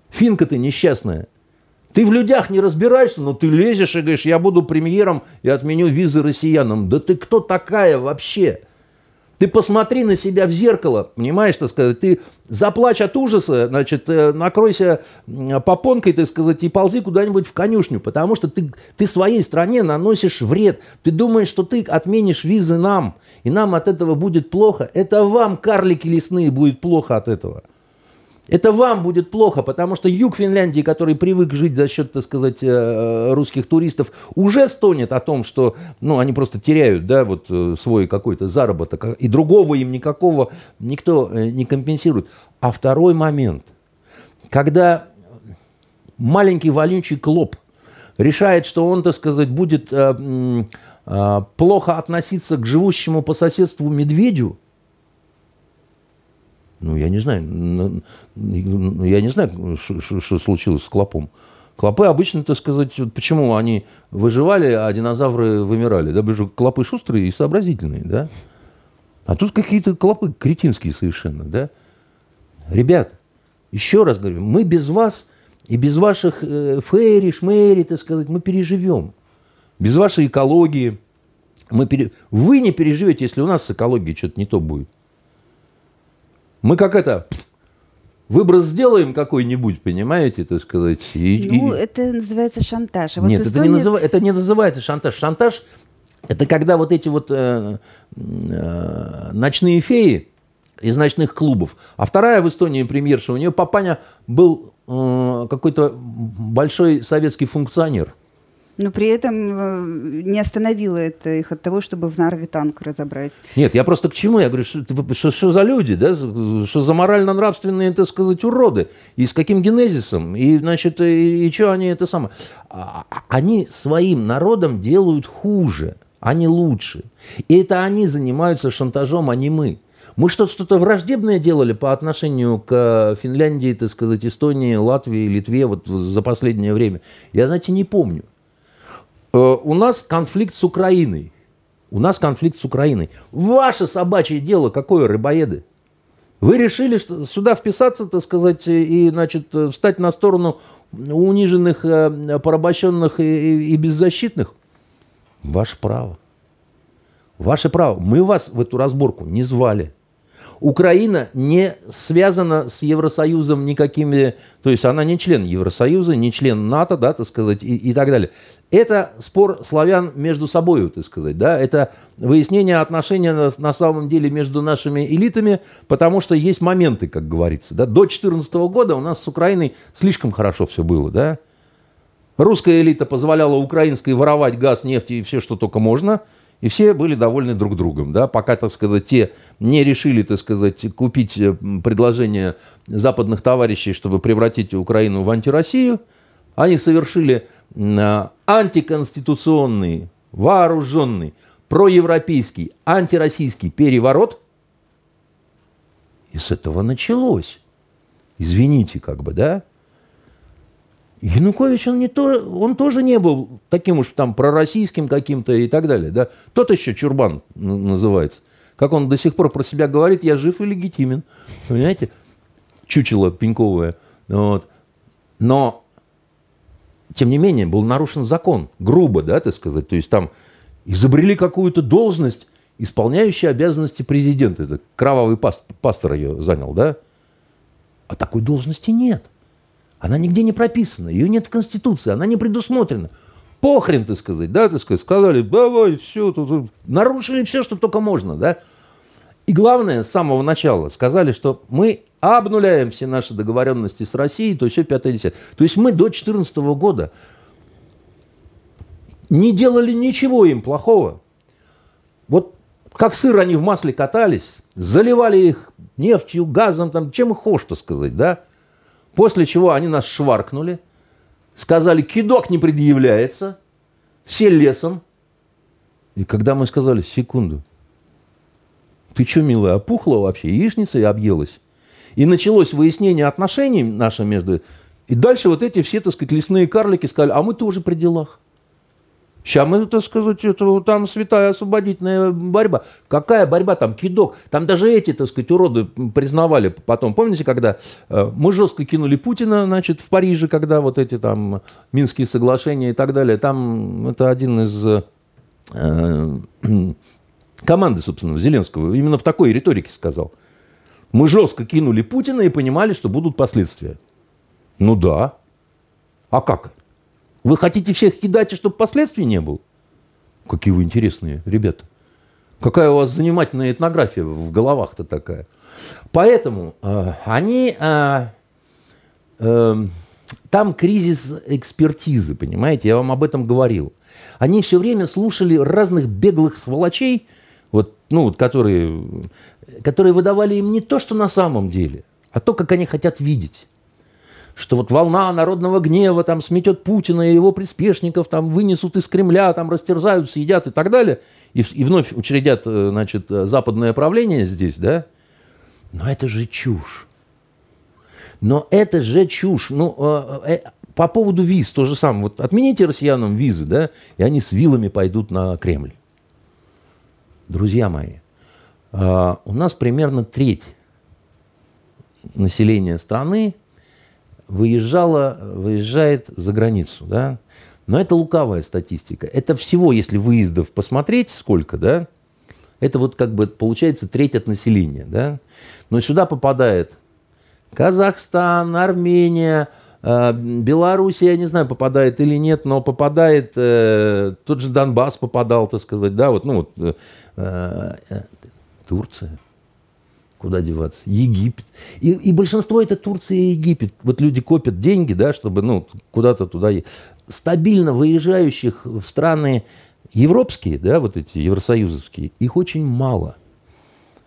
Финка ты несчастная. Ты в людях не разбираешься, но ты лезешь и говоришь, я буду премьером и отменю визы россиянам. Да ты кто такая вообще? Ты посмотри на себя в зеркало, понимаешь, так сказать, ты заплачь от ужаса, значит, э, накройся попонкой, так сказать, и ползи куда-нибудь в конюшню, потому что ты, ты своей стране наносишь вред. Ты думаешь, что ты отменишь визы нам, и нам от этого будет плохо. Это вам, карлики лесные, будет плохо от этого. Это вам будет плохо, потому что юг Финляндии, который привык жить за счет, так сказать, э, русских туристов, уже стонет о том, что ну, они просто теряют да, вот, э, свой какой-то заработок, и другого им никакого никто э, не компенсирует. А второй момент, когда маленький вонючий клоп решает, что он, так сказать, будет плохо относиться к живущему по соседству медведю, ну, я не знаю, я не знаю, что случилось с клопом. Клопы обычно, так сказать, почему они выживали, а динозавры вымирали? Да, потому клопы шустрые и сообразительные, да? А тут какие-то клопы кретинские совершенно, да? Ребят, еще раз говорю, мы без вас и без ваших э, фейри, шмейри, так сказать, мы переживем. Без вашей экологии. Мы пере... Вы не переживете, если у нас с экологией что-то не то будет. Мы как это, выброс сделаем какой-нибудь, понимаете, так сказать. И, ну, и... это называется шантаж. А вот Нет, Эстония... это, не назыв... это не называется шантаж. Шантаж – это когда вот эти вот э, э, ночные феи из ночных клубов. А вторая в Эстонии премьерша, у нее папаня был э, какой-то большой советский функционер. Но при этом э, не остановило это их от того, чтобы в Нарве танк разобрать. Нет, я просто к чему? Я говорю, что, что, что за люди, да? что за морально-нравственные, так сказать, уроды, и с каким генезисом, и, значит, и, и что они это самое. А, а, они своим народом делают хуже, а не лучше. И это они занимаются шантажом, а не мы. Мы что-то что враждебное делали по отношению к Финляндии, так сказать, Эстонии, Латвии, Литве вот за последнее время. Я, знаете, не помню. Э, у нас конфликт с Украиной. У нас конфликт с Украиной. Ваше собачье дело какое, рыбоеды? Вы решили что, сюда вписаться, так сказать, и, значит, встать на сторону униженных, э, порабощенных и, и беззащитных? Ваше право. Ваше право. Мы вас в эту разборку не звали. Украина не связана с Евросоюзом никакими, то есть она не член Евросоюза, не член НАТО, да, так сказать, и, и так далее. Это спор славян между собой, так сказать, да, это выяснение отношений на, на самом деле между нашими элитами, потому что есть моменты, как говорится, да. До 2014 года у нас с Украиной слишком хорошо все было, да. Русская элита позволяла украинской воровать газ, нефть и все, что только можно – и все были довольны друг другом, да, пока, так сказать, те не решили, так сказать, купить э, предложение западных товарищей, чтобы превратить Украину в антироссию, они совершили а, антиконституционный, вооруженный, проевропейский, антироссийский переворот. И с этого началось. Извините, как бы, да? Янукович, он, не то, он тоже не был таким уж там пророссийским каким-то и так далее. Да? Тот еще чурбан называется. Как он до сих пор про себя говорит, я жив и легитимен. Понимаете? Чучело пеньковое. Вот. Но, тем не менее, был нарушен закон. Грубо, да, так сказать. То есть там изобрели какую-то должность, исполняющую обязанности президента. Это кровавый пастор ее занял, да? А такой должности нет. Она нигде не прописана, ее нет в Конституции, она не предусмотрена. Похрен, ты сказать, да, ты сказать, сказали, давай, все, тут, нарушили все, что только можно, да. И главное, с самого начала сказали, что мы обнуляем все наши договоренности с Россией, то все 5 10 То есть мы до 2014 года не делали ничего им плохого. Вот как сыр они в масле катались, заливали их нефтью, газом, там, чем их хошь, сказать, да. После чего они нас шваркнули, сказали, кидок не предъявляется, все лесом. И когда мы сказали, секунду, ты что, милая, опухла вообще, яичница и объелась? И началось выяснение отношений наших между... И дальше вот эти все, так сказать, лесные карлики сказали, а мы тоже при делах. Сейчас мы, так сказать, это, там святая освободительная борьба. Какая борьба там, кидок? Там даже эти, так сказать, уроды признавали потом. Помните, когда э, мы жестко кинули Путина, значит, в Париже, когда вот эти там Минские соглашения и так далее. Там это один из э, команды, собственно, Зеленского. Именно в такой риторике сказал. Мы жестко кинули Путина и понимали, что будут последствия. Ну да. А как? Вы хотите всех кидать, чтобы последствий не было? Какие вы интересные ребята. Какая у вас занимательная этнография в головах-то такая. Поэтому э, они... Э, э, там кризис экспертизы, понимаете? Я вам об этом говорил. Они все время слушали разных беглых сволочей, вот, ну, вот, которые, которые выдавали им не то, что на самом деле, а то, как они хотят видеть что вот волна народного гнева там сметет Путина и его приспешников, там вынесут из Кремля, там растерзают, съедят и так далее, и, и вновь учредят, э, значит, западное правление здесь, да? Но это же чушь. Но это же чушь. Ну, э, э, по поводу виз то же самое. Вот отмените россиянам визы, да, и они с вилами пойдут на Кремль. Друзья мои, э, у нас примерно треть населения страны выезжала, выезжает за границу, да. Но это лукавая статистика. Это всего, если выездов посмотреть, сколько, да, это вот как бы получается треть от населения, да. Но сюда попадает Казахстан, Армения, э, Беларусь, я не знаю, попадает или нет, но попадает, э, тот же Донбасс попадал, так сказать, да, вот, ну вот, э, э, Турция, Куда деваться? Египет. И, и большинство это Турция и Египет. Вот люди копят деньги, да, чтобы ну, куда-то туда... Стабильно выезжающих в страны европейские, да, вот эти евросоюзовские, их очень мало.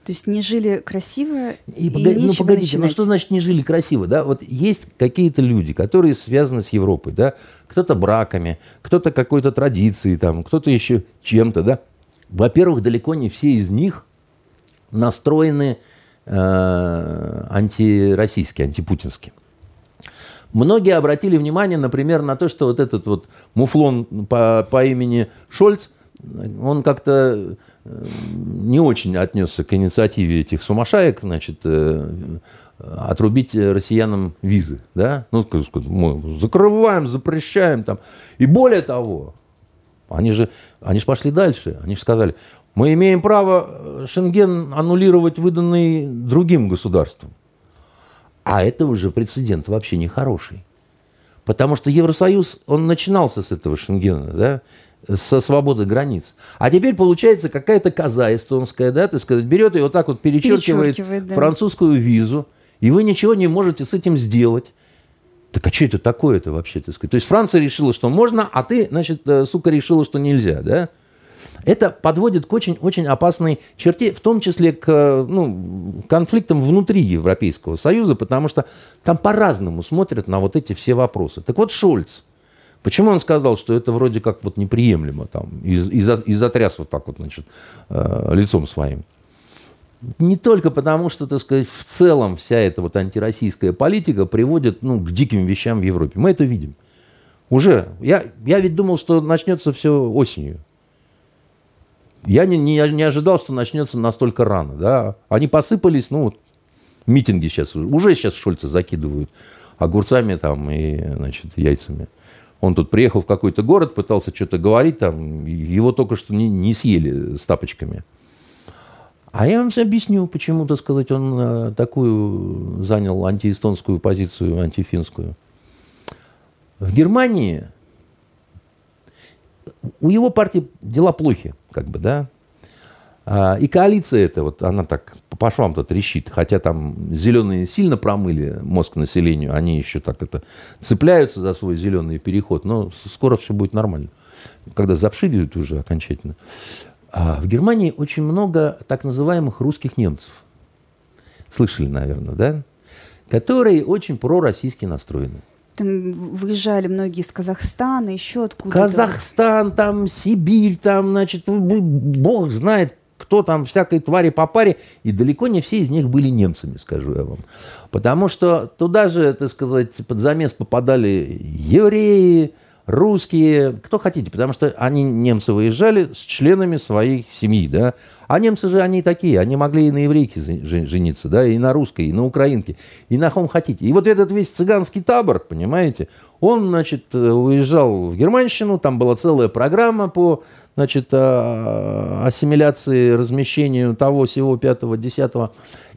То есть не жили красиво и, и погоди, Ну, погодите, начинать. ну что значит не жили красиво, да? Вот есть какие-то люди, которые связаны с Европой, да? Кто-то браками, кто-то какой-то традицией, там, кто-то еще чем-то, да? Во-первых, далеко не все из них настроены Э, антироссийский, антипутинский. Многие обратили внимание, например, на то, что вот этот вот муфлон по, по имени Шольц он как-то э, не очень отнесся к инициативе этих сумасшаек, значит, э, отрубить россиянам визы, да, ну, мы закрываем, запрещаем там, и более того, они же, они же пошли дальше, они же сказали, мы имеем право Шенген аннулировать, выданный другим государством. А это уже прецедент вообще нехороший. Потому что Евросоюз, он начинался с этого Шенгена, да, со свободы границ. А теперь получается какая-то коза эстонская, да, ты сказать, берет и вот так вот перечеркивает, перечеркивает да. французскую визу, и вы ничего не можете с этим сделать. Так а что это такое-то вообще, так сказать? То есть Франция решила, что можно, а ты, значит, э, сука, решила, что нельзя, да? Это подводит к очень-очень опасной черте, в том числе к ну, конфликтам внутри Европейского Союза, потому что там по-разному смотрят на вот эти все вопросы. Так вот, Шольц, почему он сказал, что это вроде как вот неприемлемо, там, и, и, и затряс вот так вот, значит, э, лицом своим? Не только потому, что, так сказать, в целом вся эта вот антироссийская политика приводит ну, к диким вещам в Европе. Мы это видим. Уже. Я, я ведь думал, что начнется все осенью. Я не, не, не ожидал, что начнется настолько рано. Да? Они посыпались, ну, вот, митинги сейчас, уже сейчас Шольца закидывают огурцами там и, значит, яйцами. Он тут приехал в какой-то город, пытался что-то говорить, там, его только что не, не съели с тапочками. А я вам объясню, почему, так сказать, он э, такую занял антиэстонскую позицию, антифинскую. В Германии у его партии дела плохи, как бы, да. А, и коалиция эта, вот она так по швам-то трещит, хотя там зеленые сильно промыли мозг населению, они еще так это цепляются за свой зеленый переход, но скоро все будет нормально, когда завшивают уже окончательно. А в Германии очень много так называемых русских немцев. Слышали, наверное, да? Которые очень пророссийски настроены. Там выезжали многие из Казахстана, еще откуда-то. Казахстан, там Сибирь, там, значит, бог знает, кто там всякой твари по паре, и далеко не все из них были немцами, скажу я вам. Потому что туда же, так сказать, под замес попадали евреи, русские, кто хотите, потому что они, немцы, выезжали с членами своих семей, да, а немцы же они такие, они могли и на еврейке жениться, да, и на русской, и на украинке, и на ком хотите. И вот этот весь цыганский табор, понимаете, он, значит, э, уезжал в Германщину, там была целая программа по, значит, а, ассимиляции, размещению того, всего, пятого, десятого.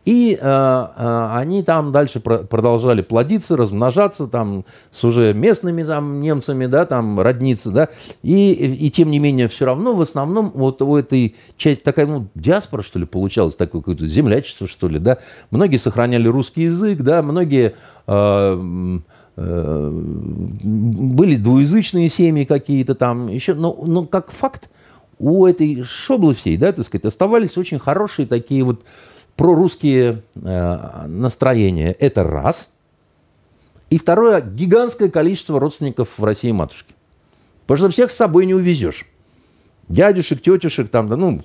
И э, э, они там дальше про продолжали плодиться, размножаться там с уже местными там немцами, да, там родниться, да. И, и тем не менее все равно в основном вот у этой части такая, ну, диаспора, что ли, получалась, такое какое-то землячество, что ли, да. Многие сохраняли русский язык, да, многие... Э, э были двуязычные семьи какие-то там еще, но, но как факт у этой шоблы всей, да, так сказать, оставались очень хорошие такие вот прорусские э, настроения. Это раз. И второе, гигантское количество родственников в России матушки. Потому что всех с собой не увезешь. Дядюшек, тетюшек, там, да, ну...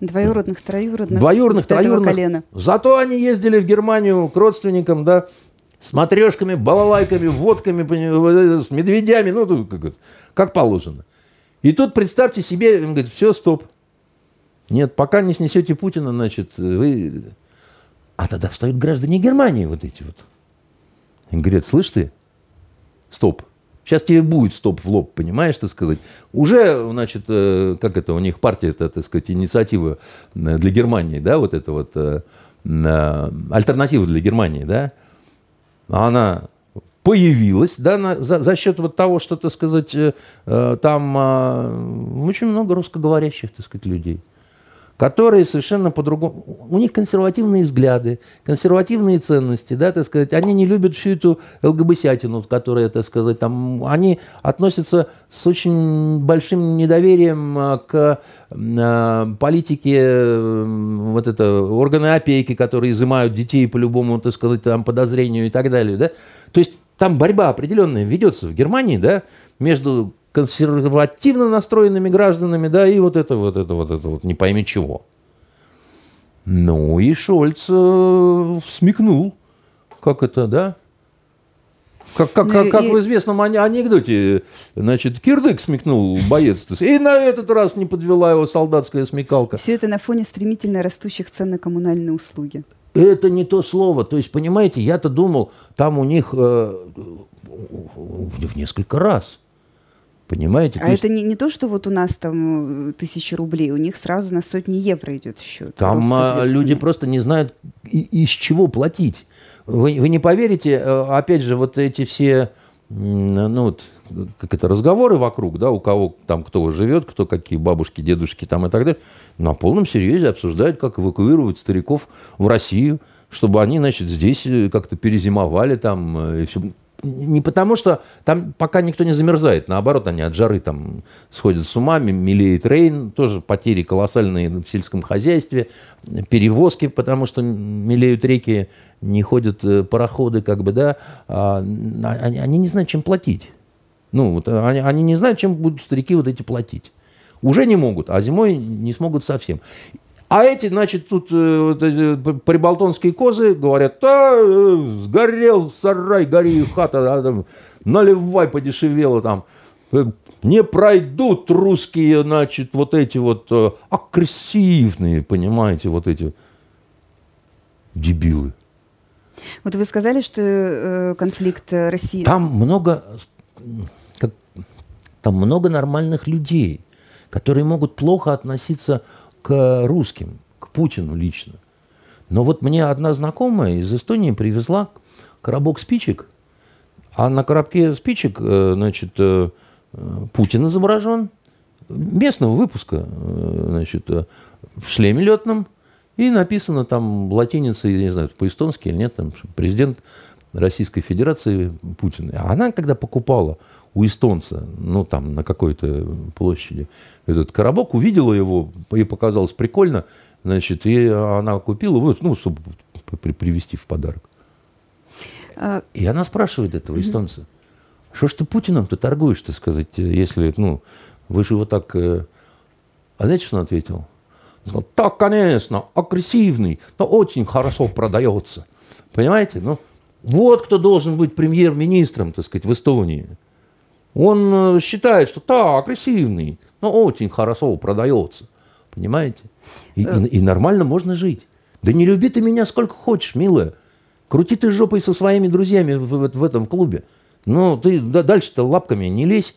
Двоюродных, троюродных. Двоюродных, троюродных. Колена. Зато они ездили в Германию к родственникам, да, с матрешками, балалайками, водками, с медведями, ну, как, как положено. И тут представьте себе, он говорит, все, стоп. Нет, пока не снесете Путина, значит, вы... А тогда встают граждане Германии вот эти вот. И говорят, слышь ты, стоп. Сейчас тебе будет стоп в лоб, понимаешь, так сказать. Уже, значит, э, как это, у них партия, это, так сказать, инициатива э, для Германии, да, вот это вот, э, альтернатива для Германии, да, она появилась, да, на, за, за счет вот того, что, так сказать, там очень много русскоговорящих, так сказать, людей которые совершенно по-другому... У них консервативные взгляды, консервативные ценности, да, так сказать. Они не любят всю эту ЛГБСятину, которая, так сказать, там... Они относятся с очень большим недоверием а, к а, политике вот это, органы опеки, которые изымают детей по любому, так сказать, там, подозрению и так далее, да. То есть там борьба определенная ведется в Германии, да, между консервативно настроенными гражданами, да, и вот это вот это вот это вот не пойми чего. Ну и Шольц э, смекнул, как это, да? Как, как, как, как в известном анекдоте, значит, кирдык смекнул боец, и на этот раз не подвела его солдатская смекалка. Все это на фоне стремительно растущих цен на коммунальные услуги. Это не то слово. То есть, понимаете, я-то думал, там у них э, в несколько раз. Понимаете? А это не, не то, что вот у нас там э, тысячи рублей, у них сразу на сотни евро идет счет. Там рост, люди просто не знают, из чего платить. Вы, вы не поверите, э, опять же, вот эти все, ну, вот, как это, разговоры вокруг, да, у кого там кто живет, кто какие бабушки, дедушки там и так далее, на полном серьезе обсуждают, как эвакуировать стариков в Россию, чтобы они, значит, здесь э, как-то перезимовали там и все не потому, что там пока никто не замерзает, наоборот, они от жары там сходят с ума, мелеет рейн, тоже потери колоссальные в сельском хозяйстве, перевозки, потому что мелеют реки, не ходят э, пароходы, как бы, да, а, они, они не знают, чем платить. Ну, вот они, они не знают, чем будут старики вот эти платить. Уже не могут, а зимой не смогут совсем. А эти, значит, тут э, прибалтонские козы говорят, да, э, сгорел сарай, гори хата, а, там, наливай подешевело там. Э, не пройдут русские, значит, вот эти вот э, агрессивные, понимаете, вот эти дебилы. Вот вы сказали, что э, конфликт России... Там много, как, там много нормальных людей, которые могут плохо относиться к русским, к Путину лично. Но вот мне одна знакомая из Эстонии привезла коробок спичек, а на коробке спичек, э, значит, э, Путин изображен, местного выпуска, э, значит, в шлеме летном, и написано там латиницей, я не знаю, по-эстонски или нет, там президент Российской Федерации Путин. А она, когда покупала у эстонца, ну, там, на какой-то площади, этот коробок, увидела его, ей показалось прикольно, значит, и она купила, вот, ну, чтобы привезти в подарок. А... И она спрашивает этого эстонца, что ж ты Путиным-то торгуешь, так сказать, если, ну, вы же его так... А знаете, что он ответил? Он сказал, так, конечно, агрессивный, но очень хорошо продается. Понимаете? Ну, вот кто должен быть премьер-министром, так сказать, в Эстонии. Он э, считает, что да, агрессивный, но очень хорошо продается. Понимаете? И, и, и нормально можно жить. Да не люби ты меня сколько хочешь, милая. Крути ты жопой со своими друзьями в, в, в этом клубе. Но ты да, дальше-то лапками не лезь.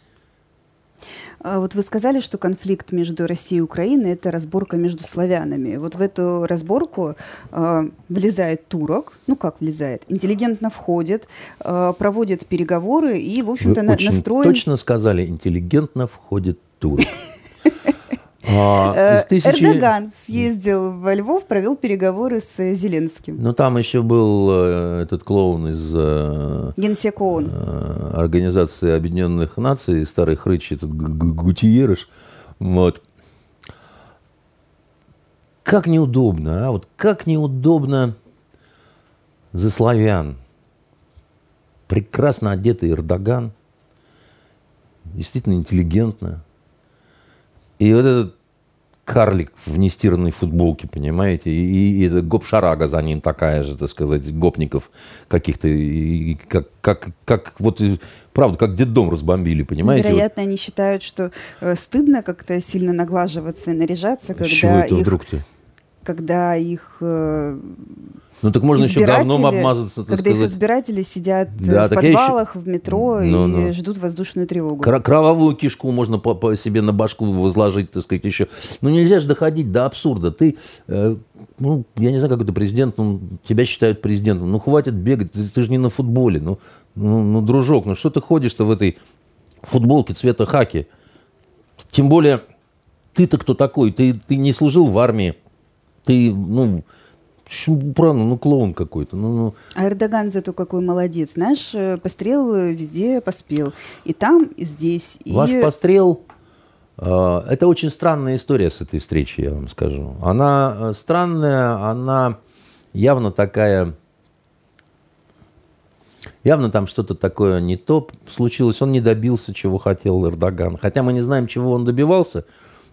А вот вы сказали, что конфликт между Россией и Украиной – это разборка между славянами. Вот в эту разборку э, влезает турок, ну как влезает, интеллигентно входит, э, проводит переговоры и, в общем-то, на, очень настроен… точно сказали, интеллигентно входит турок. <laughs> А, э, тысячи... Эрдоган съездил во Львов, провел переговоры с Зеленским. Ну, там еще был э, этот клоун из... Э, Генсек ООН. Организации Объединенных Наций, старый хрыч, этот Гутиерыш. Вот. Как неудобно, а? Вот как неудобно за славян. Прекрасно одетый Эрдоган. Действительно интеллигентно. И вот этот карлик в нестиранной футболке, понимаете, и, и, и гоп-шарага за ним такая же, так сказать, гопников каких-то, и, как, как, как вот, правда, как детдом разбомбили, понимаете? Вероятно, вот. они считают, что э, стыдно как-то сильно наглаживаться и наряжаться, когда чего это их, вдруг-то? когда их э, ну так можно еще говном обмазаться, так Когда сказать. их избиратели сидят да, в подвалах, еще... в метро ну, и ну. ждут воздушную тревогу. Кр- кровавую кишку можно по, по себе на башку возложить, так сказать, еще. Ну нельзя же доходить до абсурда. Ты, э, ну, я не знаю, как это президент, ну, тебя считают президентом. Ну хватит бегать, ты, ты же не на футболе. Ну, ну, ну, дружок, ну что ты ходишь-то в этой футболке цвета хаки? Тем более, ты-то кто такой? Ты, ты не служил в армии. Ты, ну, Правда, ну клоун какой-то. Ну, ну. А Эрдоган зато какой молодец. Знаешь, э, пострел везде поспел. И там, и здесь. И... Ваш пострел э, это очень странная история с этой встречи, я вам скажу. Она э, странная, она явно такая... Явно там что-то такое не то случилось. Он не добился, чего хотел Эрдоган. Хотя мы не знаем, чего он добивался.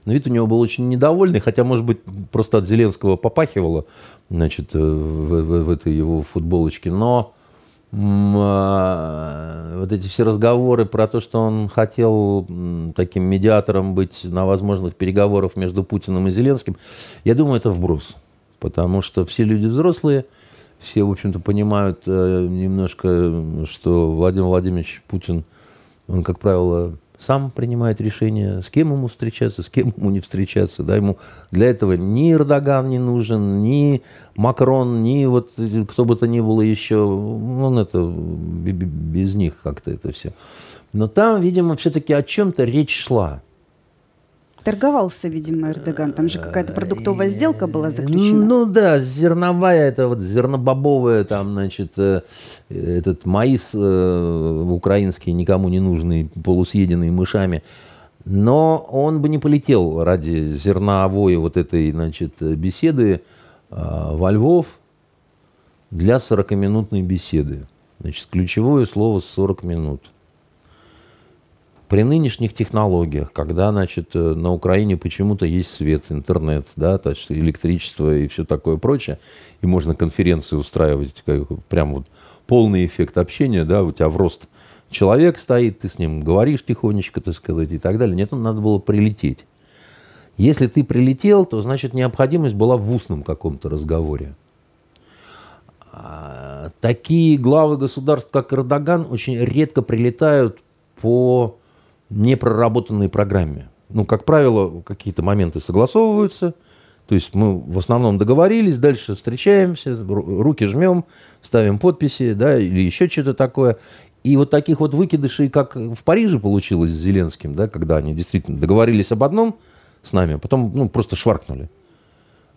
Но вид у него был очень недовольный, хотя, может быть, просто от Зеленского попахивало значит, э, в, в, в этой его футболочке. Но а, вот эти все разговоры про то, что он хотел таким медиатором быть на возможных переговорах между Путиным и Зеленским, я думаю, это вброс. Потому что все люди взрослые, все, в общем-то, понимают э, немножко, что Владимир Владимирович Путин, он, как правило, сам принимает решение, с кем ему встречаться, с кем ему не встречаться. Да, ему для этого ни Эрдоган не нужен, ни Макрон, ни вот кто бы то ни было еще. Он это без них как-то это все. Но там, видимо, все-таки о чем-то речь шла. Торговался, видимо, Эрдоган. Там же какая-то продуктовая сделка была заключена. Ну да, зерновая, это вот зернобобовая, там, значит, э, этот маис э, украинский, никому не нужный, полусъеденный мышами. Но он бы не полетел ради зерновой вот этой, значит, беседы э, во Львов для 40-минутной беседы. Значит, ключевое слово 40 минут – при нынешних технологиях, когда, значит, э, на Украине почему-то есть свет, интернет, да, то есть электричество и все такое прочее, и можно конференции устраивать, как, прям вот полный эффект общения, да, у тебя в рост человек стоит, ты с ним говоришь тихонечко, так сказать, и так далее. Нет, надо было прилететь. Если ты прилетел, то, значит, необходимость была в устном каком-то разговоре. А, такие главы государств, как Эрдоган, очень редко прилетают по непроработанной программе. Ну, как правило, какие-то моменты согласовываются, то есть мы в основном договорились, дальше встречаемся, руки жмем, ставим подписи, да, или еще что-то такое. И вот таких вот выкидышей, как в Париже получилось с Зеленским, да, когда они действительно договорились об одном с нами, а потом ну, просто шваркнули.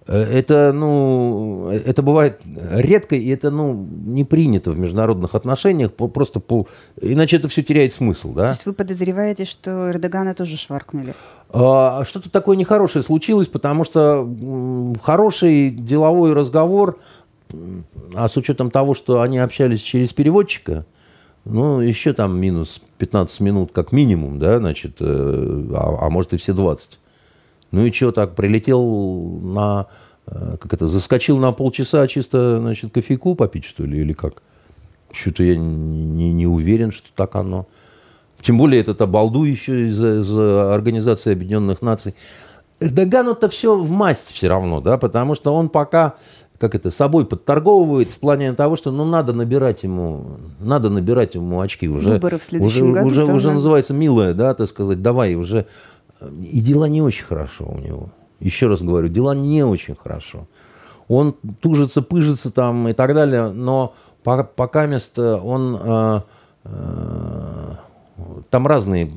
Э, это, ну, это бывает редко, и это, ну, не принято в международных отношениях, просто по... иначе это все теряет смысл, да? То есть вы подозреваете, что Эрдогана тоже шваркнули? А, что-то такое нехорошее случилось, потому что хороший деловой разговор, а с учетом того, что они общались через переводчика, ну, еще там минус 15 минут как минимум, да, значит, э, а, а может и все 20. Ну и что, так прилетел на, э, как это, заскочил на полчаса чисто, значит, кофейку попить, что ли, или как? Что-то я не, не уверен, что так оно. Тем более этот обалду еще из, из Организации Объединенных Наций. Эрдогану-то все в масть все равно, да, потому что он пока как это, собой подторговывает в плане того, что ну, надо набирать ему, надо набирать ему очки. Уже, Выборы в следующем уже, году. Уже, уже называется милая, да, так сказать, давай уже и дела не очень хорошо у него. Еще раз говорю, дела не очень хорошо. Он тужится, пыжится там и так далее, но пока место он... Э, э, там разные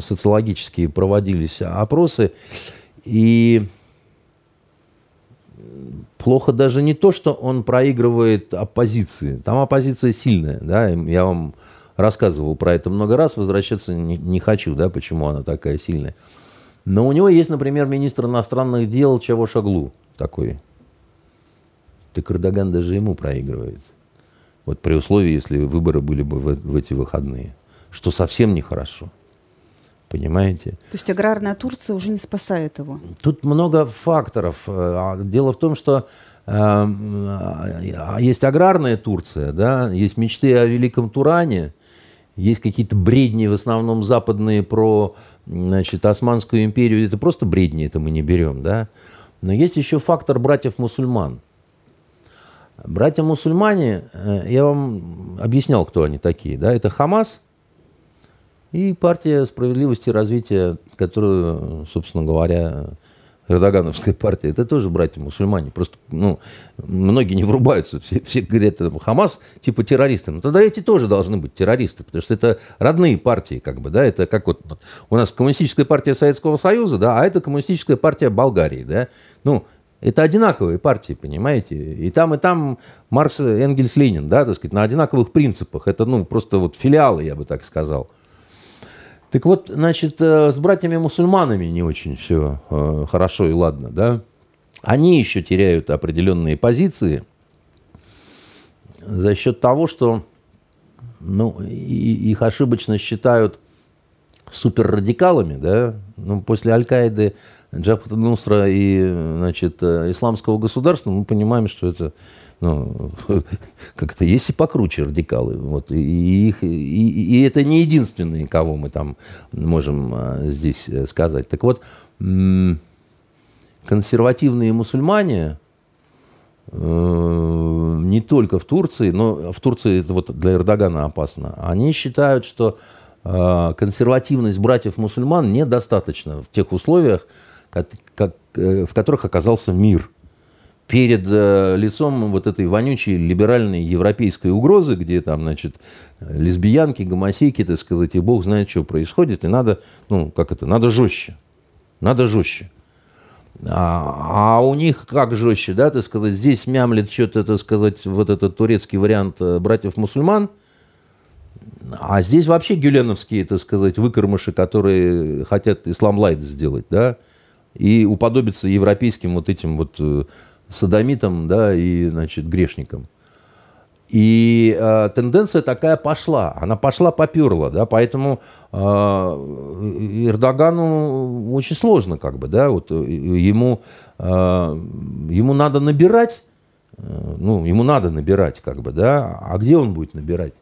социологические проводились опросы, и плохо даже не то, что он проигрывает оппозиции. Там оппозиция сильная, да, я вам рассказывал про это много раз, возвращаться не, не хочу, да, почему она такая сильная. Но у него есть, например, министр иностранных дел Чавошаглу такой. Так Эрдоган даже ему проигрывает. Вот при условии, если выборы были бы в, в эти выходные. Что совсем нехорошо. Понимаете? То есть аграрная Турция уже не спасает его? Тут много факторов. А, дело в том, что э, есть аграрная Турция, да, есть мечты о великом Туране, есть какие-то бредни, в основном западные, про значит, Османскую империю. Это просто бредни, это мы не берем. Да? Но есть еще фактор братьев-мусульман. Братья-мусульмане, э, я вам объяснял, кто они такие. Да? Это Хамас и партия справедливости и развития, которую, собственно говоря, Эрдогановская партия, это тоже братья-мусульмане. Просто, ну, многие не врубаются. Все, все говорят, Хамас типа террористы. Но тогда эти тоже должны быть террористы, потому что это родные партии, как бы, да, это как вот у нас коммунистическая партия Советского Союза, да, а это коммунистическая партия Болгарии, да. Ну, это одинаковые партии, понимаете? И там, и там Маркс, Энгельс, Ленин, да, так сказать, на одинаковых принципах. Это, ну, просто вот филиалы, я бы так сказал. Так вот, значит, э, с братьями-мусульманами не очень все э, хорошо и ладно, да? Они еще теряют определенные позиции за счет того, что ну, их ошибочно считают суперрадикалами, да? Ну, после Аль-Каиды, Джабхат Нусра и, значит, э, исламского государства мы понимаем, что это ну, <laughs> как-то есть и покруче радикалы. Вот, и, их, и, и это не единственные, кого мы там можем а, здесь э, сказать. Так вот, консервативные мусульмане, э, не только в Турции, но в Турции это вот для Эрдогана опасно, они считают, что э, консервативность братьев-мусульман недостаточна в тех условиях, как, как, в которых оказался мир – перед э, лицом вот этой вонючей либеральной европейской угрозы, где там, значит, лесбиянки, гомосейки, так сказать, и бог знает, что происходит, и надо, ну, как это, надо жестче, надо жестче. А, а у них как жестче, да, так сказать, здесь мямлет что-то, так сказать, вот этот турецкий вариант э, братьев-мусульман, а здесь вообще гюленовские, так сказать, выкормыши, которые хотят ислам лайт сделать, да, и уподобиться европейским вот этим вот э, садомитом да, и значит, грешником. И э, тенденция такая пошла, она пошла, поперла, да, поэтому э, Эрдогану очень сложно, как бы, да, вот ему, э, ему надо набирать, э, ну, ему надо набирать, как бы, да, а где он будет набирать?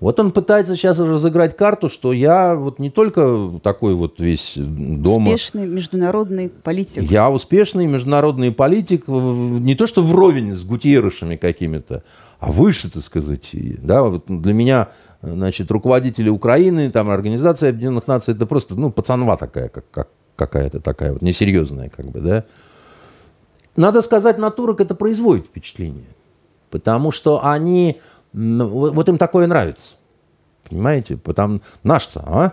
Вот он пытается сейчас разыграть карту, что я вот не только такой вот весь дома... Успешный международный политик. Я успешный международный политик, не то что вровень с Гутьерышами какими-то, а выше, так сказать. Да, вот для меня, значит, руководители Украины, там, Организация Объединенных Наций, это просто, ну, пацанва такая, как, как, какая-то такая вот несерьезная, как бы, да. Надо сказать, на турок это производит впечатление. Потому что они вот им такое нравится. Понимаете? Потому наш-то, а?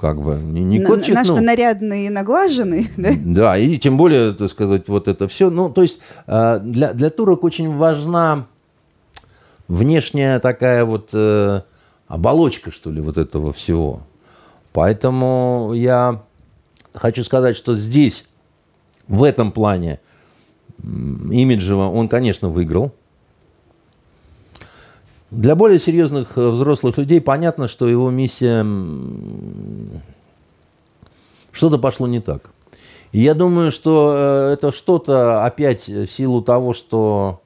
Как бы не, не кот чихнул. Наш-то нарядный и наглаженный, <laughs> да? Да, и тем более, так сказать, вот это все. Ну, то есть э, для, для турок очень важна внешняя такая вот э, оболочка, что ли, вот этого всего. Поэтому я хочу сказать, что здесь, в этом плане, имиджево он, конечно, выиграл. Для более серьезных э, взрослых людей понятно, что его миссия... Что-то пошло не так. И я думаю, что э, это что-то опять в силу того, что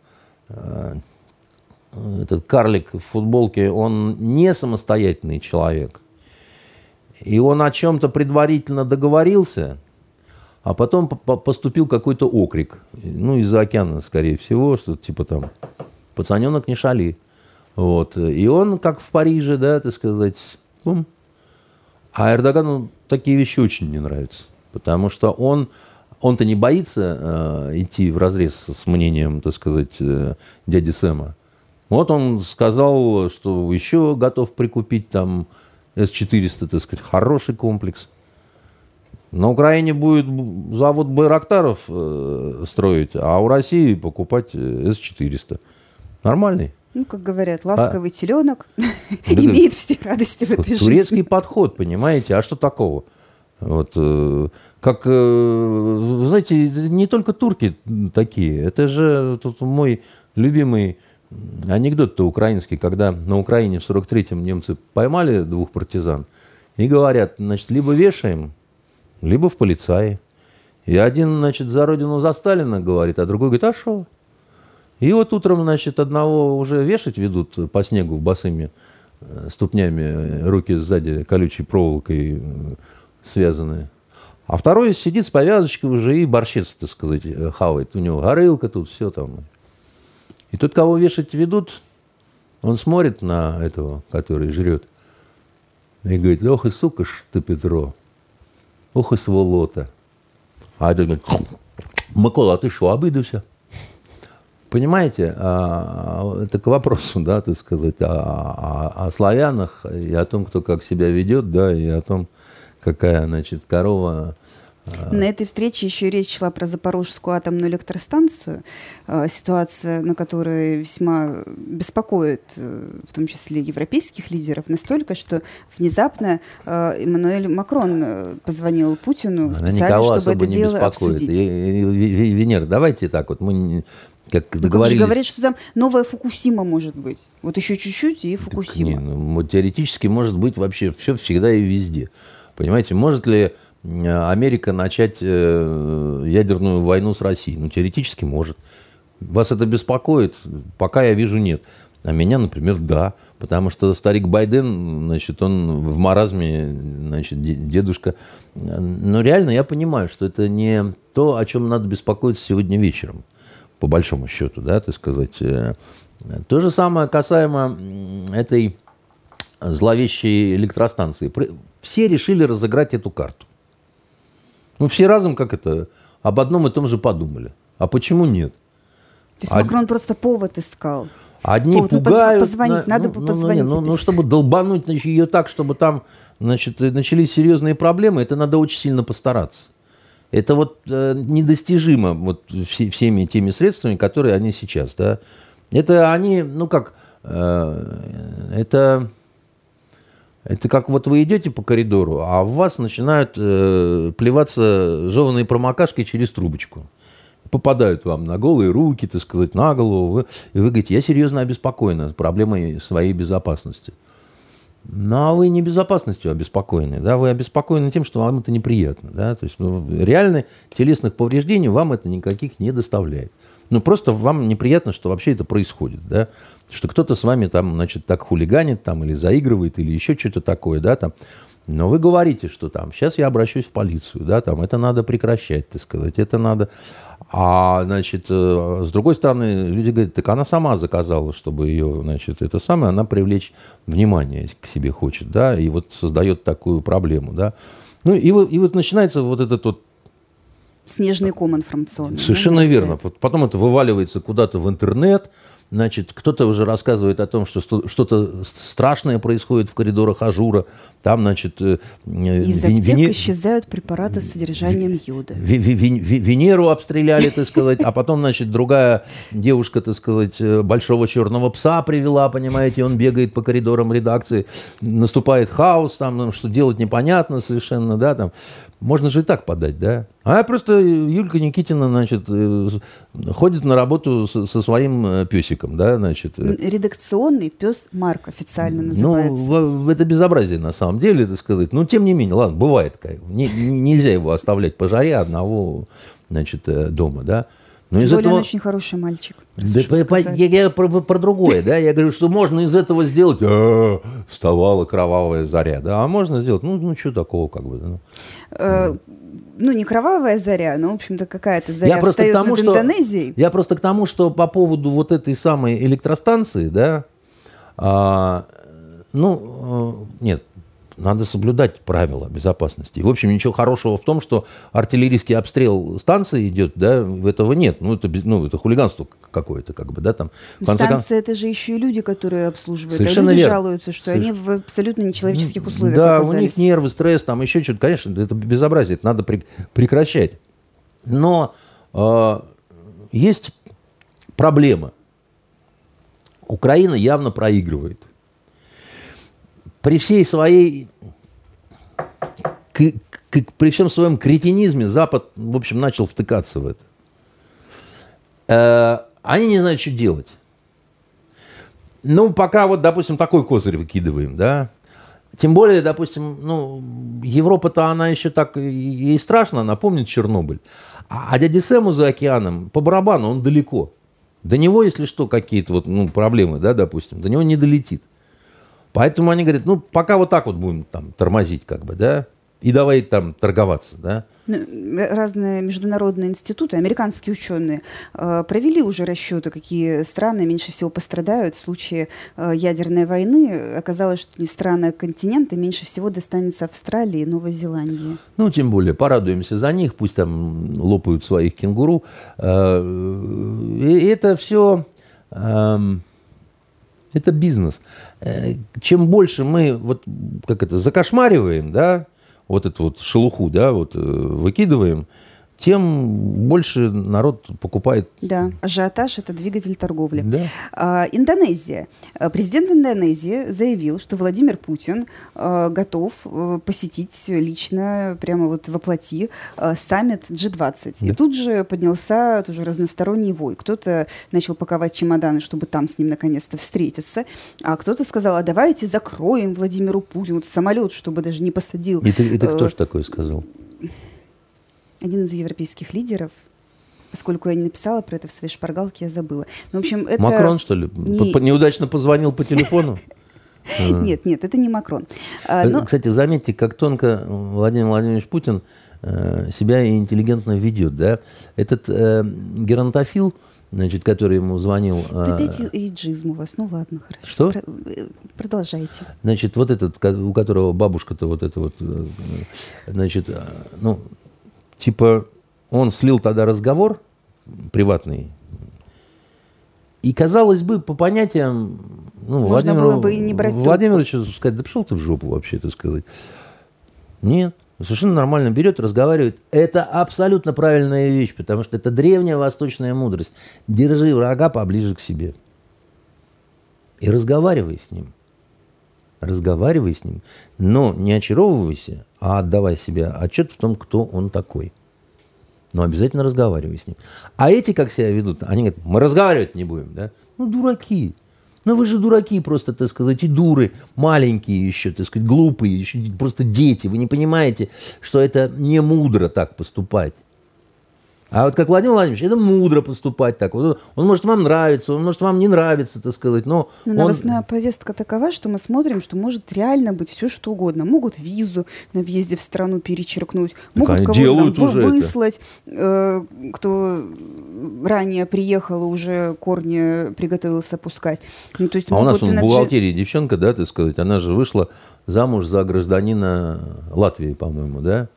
э, этот карлик в футболке, он не самостоятельный человек. И он о чем-то предварительно договорился, а потом поступил какой-то окрик. Ну, из-за океана, скорее всего, что типа там, пацаненок не шали. Вот. И он, как в Париже, да, так сказать, бум. А Эрдогану такие вещи очень не нравятся. Потому что он, он-то не боится э, идти в разрез с мнением, так сказать, э, дяди Сэма. Вот он сказал, что еще готов прикупить там С-400, так сказать, хороший комплекс. На Украине будет завод Байрактаров э, строить, а у России покупать э, С-400. Нормальный. Ну, как говорят, ласковый а? теленок <laughs> имеет все радости в этой турецкий жизни. Турецкий подход, понимаете? А что такого? Вот, э, как, э, знаете, не только турки такие. Это же тут мой любимый анекдот-то украинский, когда на Украине в 43-м немцы поймали двух партизан и говорят, значит, либо вешаем, либо в полицаи. И один, значит, за родину за Сталина говорит, а другой говорит, а что? И вот утром, значит, одного уже вешать ведут по снегу босыми э, ступнями, руки сзади колючей проволокой э, связанные. А второй сидит с повязочкой уже и борщец, так сказать, э, хавает. У него горылка тут, все там. И тот, кого вешать ведут, он смотрит на этого, который жрет, и говорит, ох и сука ж ты, Петро, ох и сволота. А этот говорит, Микола, а ты что, обидався? Понимаете, а, это к вопросу, да, так сказать, о, о, о славянах и о том, кто как себя ведет, да, и о том, какая, значит, корова а. на этой встрече еще речь шла про Запорожскую атомную электростанцию, а, ситуация, на которой весьма беспокоит, э, в том числе европейских лидеров, настолько, что внезапно Эммануэль Макрон э, позвонил Путину специально, чтобы это дело беспокоит. обсудить. Венера, давайте так вот, мы как договорились. Как говорят, что там новая Фукусима может быть. Вот еще чуть-чуть и Фукусима. не, ну, теоретически может быть вообще все всегда и везде. Понимаете, может ли Америка начать э, ядерную войну с Россией? Ну, теоретически может. Вас это беспокоит? Пока я вижу нет. А меня, например, да. Потому что старик Байден, значит, он в маразме, значит, дедушка. Но реально я понимаю, что это не то, о чем надо беспокоиться сегодня вечером, по большому счету, да, так сказать. Э, то же самое касаемо этой зловещей электростанции. Все решили разыграть эту карту. Ну, все разом как это, об одном и том же подумали. А почему нет? То есть Од... Макрон просто повод искал. Одни повод, ну, пугают. Ну, позвонить, на, надо ну, позвонить. Ну, ну, ну, чтобы долбануть ее так, чтобы там значит, начались серьезные проблемы, это надо очень сильно постараться. Это вот э, недостижимо вот все, всеми теми средствами, которые они сейчас. Да? Это они, ну как, э, это, это как вот вы идете по коридору, а в вас начинают э, плеваться жеванные промокашки через трубочку попадают вам на голые руки, так сказать, на голову. Вы, и вы говорите, я серьезно обеспокоена проблемой своей безопасности. Ну, а вы не безопасностью обеспокоены, да, вы обеспокоены тем, что вам это неприятно, да, то есть ну, реально телесных повреждений вам это никаких не доставляет. Ну, просто вам неприятно, что вообще это происходит, да, что кто-то с вами там, значит, так хулиганит там или заигрывает или еще что-то такое, да, там. Но вы говорите, что там, сейчас я обращусь в полицию, да, там, это надо прекращать, так сказать, это надо... А, значит, э, с другой стороны, люди говорят, так она сама заказала, чтобы ее, значит, это самое, она привлечь внимание к себе хочет, да, и вот создает такую проблему, да. Ну, и вот, и вот начинается вот этот вот Снежный ком информационный. Совершенно да, верно. Потом это вываливается куда-то в интернет, Значит, кто-то уже рассказывает о том, что что-то страшное происходит в коридорах Ажура. Там, значит... Э, Из аптек вене... исчезают препараты с содержанием йода. Венеру обстреляли, так сказать, а потом, значит, другая девушка, так сказать, э, большого черного пса привела, понимаете, он бегает по коридорам редакции, наступает хаос, там, что делать непонятно совершенно, да, там. Можно же и так подать, да? А просто Юлька Никитина, значит, э, ходит на работу со, со своим э, песиком, да, значит. Э. Редакционный пес Марк официально ну, называется. Ну, это безобразие на самом деле, так сказать. Но тем не менее, ладно, бывает. Не, нельзя его оставлять по жаре одного, значит, дома, да. Но Тем из более этого... он очень хороший мальчик. Да, по, я, я про, про другое, да, я говорю, что можно из этого сделать, а, вставала кровавая заря, да, а можно сделать, ну, ну что такого, как бы, ну. Э, ну, не кровавая заря, но, в общем-то, какая-то заря я просто к тому, что, Индонезией. Я просто к тому, что по поводу вот этой самой электростанции, да, а, ну, э, нет, надо соблюдать правила безопасности. В общем, ничего хорошего в том, что артиллерийский обстрел станции идет, да, этого нет. Ну, это, ну, это хулиганство какое-то, как бы, да, там. Станция кон... это же еще и люди, которые обслуживают. Совершенно а люди верно. жалуются, что Соверш... они в абсолютно нечеловеческих условиях Да, оказались. у них нервы, стресс, там еще что-то. Конечно, это безобразие, это надо при... прекращать. Но э, есть проблема. Украина явно проигрывает при всей своей при всем своем кретинизме Запад, в общем, начал втыкаться в это. Э, они не знают, что делать. Ну, пока вот, допустим, такой козырь выкидываем, да. Тем более, допустим, ну, Европа-то она еще так, ей страшно, она помнит Чернобыль. А, а дядя Сэму за океаном, по барабану, он далеко. До него, если что, какие-то вот, ну, проблемы, да, допустим, до него не долетит. Поэтому они говорят, ну, пока вот так вот будем там тормозить, как бы, да, и давай там торговаться, да. Ну, разные международные институты, американские ученые э, провели уже расчеты, какие страны меньше всего пострадают в случае э, ядерной войны. Оказалось, что не страны, а континенты меньше всего достанется Австралии и Новой Зеландии. Ну, тем более, порадуемся за них, пусть там лопают своих кенгуру. Э, и это все... Эм, это бизнес. Э, чем больше мы вот как это закошмариваем, да, вот эту вот шелуху, да, вот э, выкидываем, тем больше народ покупает. Да, ажиотаж – это двигатель торговли. Да. А, Индонезия. А, президент Индонезии заявил, что Владимир Путин а, готов а, посетить лично, прямо вот воплоти, а, саммит G20. Да. И тут же поднялся тоже разносторонний вой. Кто-то начал паковать чемоданы, чтобы там с ним наконец-то встретиться, а кто-то сказал, а давайте закроем Владимиру Путину самолет, чтобы даже не посадил. И ты, и ты кто же такое сказал? Один из европейских лидеров. поскольку я не написала про это в своей шпаргалке, я забыла. Ну, в общем, это... Макрон, что ли? Не... Неудачно позвонил по телефону? <laughs> Нет, нет, это не Макрон. А, но... Кстати, заметьте, как тонко Владимир Владимирович Путин э, себя интеллигентно ведет. Да? Этот э, геронтофил, значит, который ему звонил... Это опять эйджизм у вас. Ну ладно, хорошо. Что? Э, продолжайте. Значит, вот этот, у которого бабушка-то вот это вот, э, значит, э, ну, типа, он слил тогда разговор приватный, и, казалось бы, по понятиям... Ну, Можно Владимиру, было бы и не брать Владимировичу сказать, да пошел ты в жопу вообще, это сказать. Нет. Совершенно нормально берет, разговаривает. Это абсолютно правильная вещь, потому что это древняя восточная мудрость. Держи врага поближе к себе. И разговаривай с ним. Разговаривай с ним. Но не очаровывайся, а отдавай себе отчет в том, кто он такой. Но обязательно разговаривай с ним. А эти как себя ведут? Они говорят, мы разговаривать не будем. Да? Ну, дураки. Ну вы же дураки просто, так сказать, и дуры, маленькие еще, так сказать, глупые, еще просто дети. Вы не понимаете, что это не мудро так поступать. А вот как Владимир Владимирович, это мудро поступать так. Вот он может вам нравиться, он может вам не нравиться, так сказать, но... Но он... новостная повестка такова, что мы смотрим, что может реально быть все что угодно. Могут визу на въезде в страну перечеркнуть, могут кого-то вы, выслать, э, кто ранее приехал и уже корни приготовился пускать. Ну, то есть а у нас иначе... в бухгалтерии девчонка, да, так сказать, она же вышла замуж за гражданина Латвии, по-моему, да?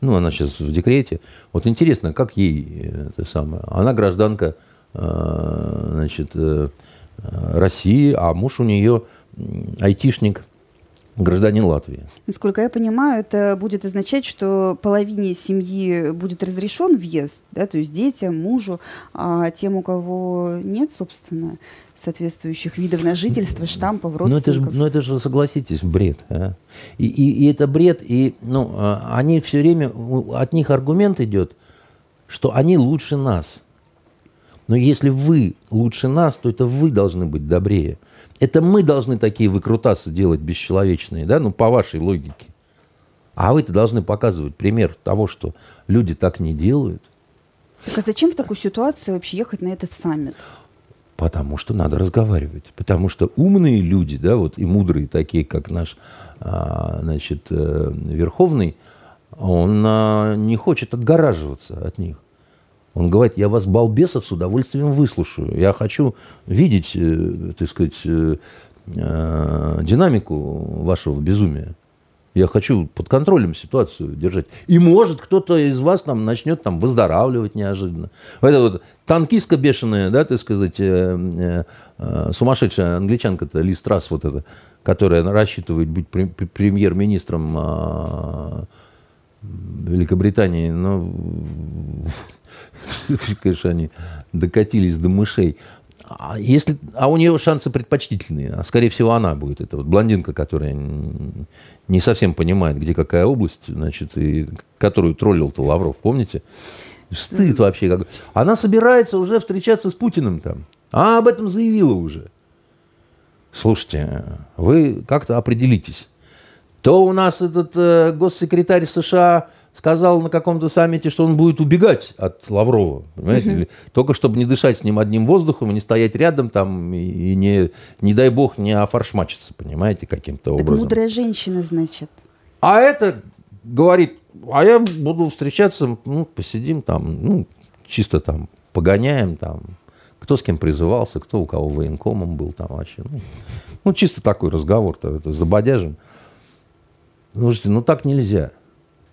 Ну, она сейчас в декрете. Вот интересно, как ей э, это самое. Она гражданка э, значит, э, России, а муж у нее айтишник, гражданин Латвии. Насколько я понимаю, это будет означать, что половине семьи будет разрешен въезд, да, то есть детям, мужу, а тем, у кого нет, собственно, соответствующих видов на жительство, штампов, родственников. Ну это же, ну это же согласитесь, бред. А? И, и, и это бред, и ну, а, они все время, от них аргумент идет, что они лучше нас. Но если вы лучше нас, то это вы должны быть добрее. Это мы должны такие выкрутасы делать бесчеловечные, да, ну по вашей логике. А вы-то должны показывать пример того, что люди так не делают. Так а зачем в такой ситуации вообще ехать на этот саммит? Потому что надо разговаривать. Потому что умные люди, да, вот и мудрые, такие как наш, а, значит, э, Верховный, он а, не хочет отгораживаться от них. Он говорит, я вас, балбесов, с удовольствием выслушаю. Я хочу видеть, э, так сказать, э, динамику вашего безумия. Я хочу под контролем ситуацию держать. И может кто-то из вас там начнет там выздоравливать неожиданно. Это вот танкистка бешеная, да, так сказать, э, э, э, сумасшедшая англичанка-то, Ли Страс вот эта, которая рассчитывает быть премьер-министром э, Великобритании, но, конечно, они докатились до мышей. А, если, а у нее шансы предпочтительные. А скорее всего, она будет. Это вот блондинка, которая не совсем понимает, где какая область, значит, и которую троллил-то Лавров, помните? Стыд вообще. Как... Она собирается уже встречаться с Путиным там. А об этом заявила уже. Слушайте, вы как-то определитесь. То у нас этот э, госсекретарь США сказал на каком-то саммите, что он будет убегать от Лаврова, понимаете, uh-huh. только чтобы не дышать с ним одним воздухом, и не стоять рядом там, и не, не дай бог, не офаршмачиться, понимаете, каким-то так образом. мудрая женщина, значит. А это говорит, а я буду встречаться, ну, посидим там, ну, чисто там, погоняем там, кто с кем призывался, кто у кого военкомом был там вообще. Ну, ну чисто такой разговор-то, это забодяжим. Слушайте, ну так нельзя.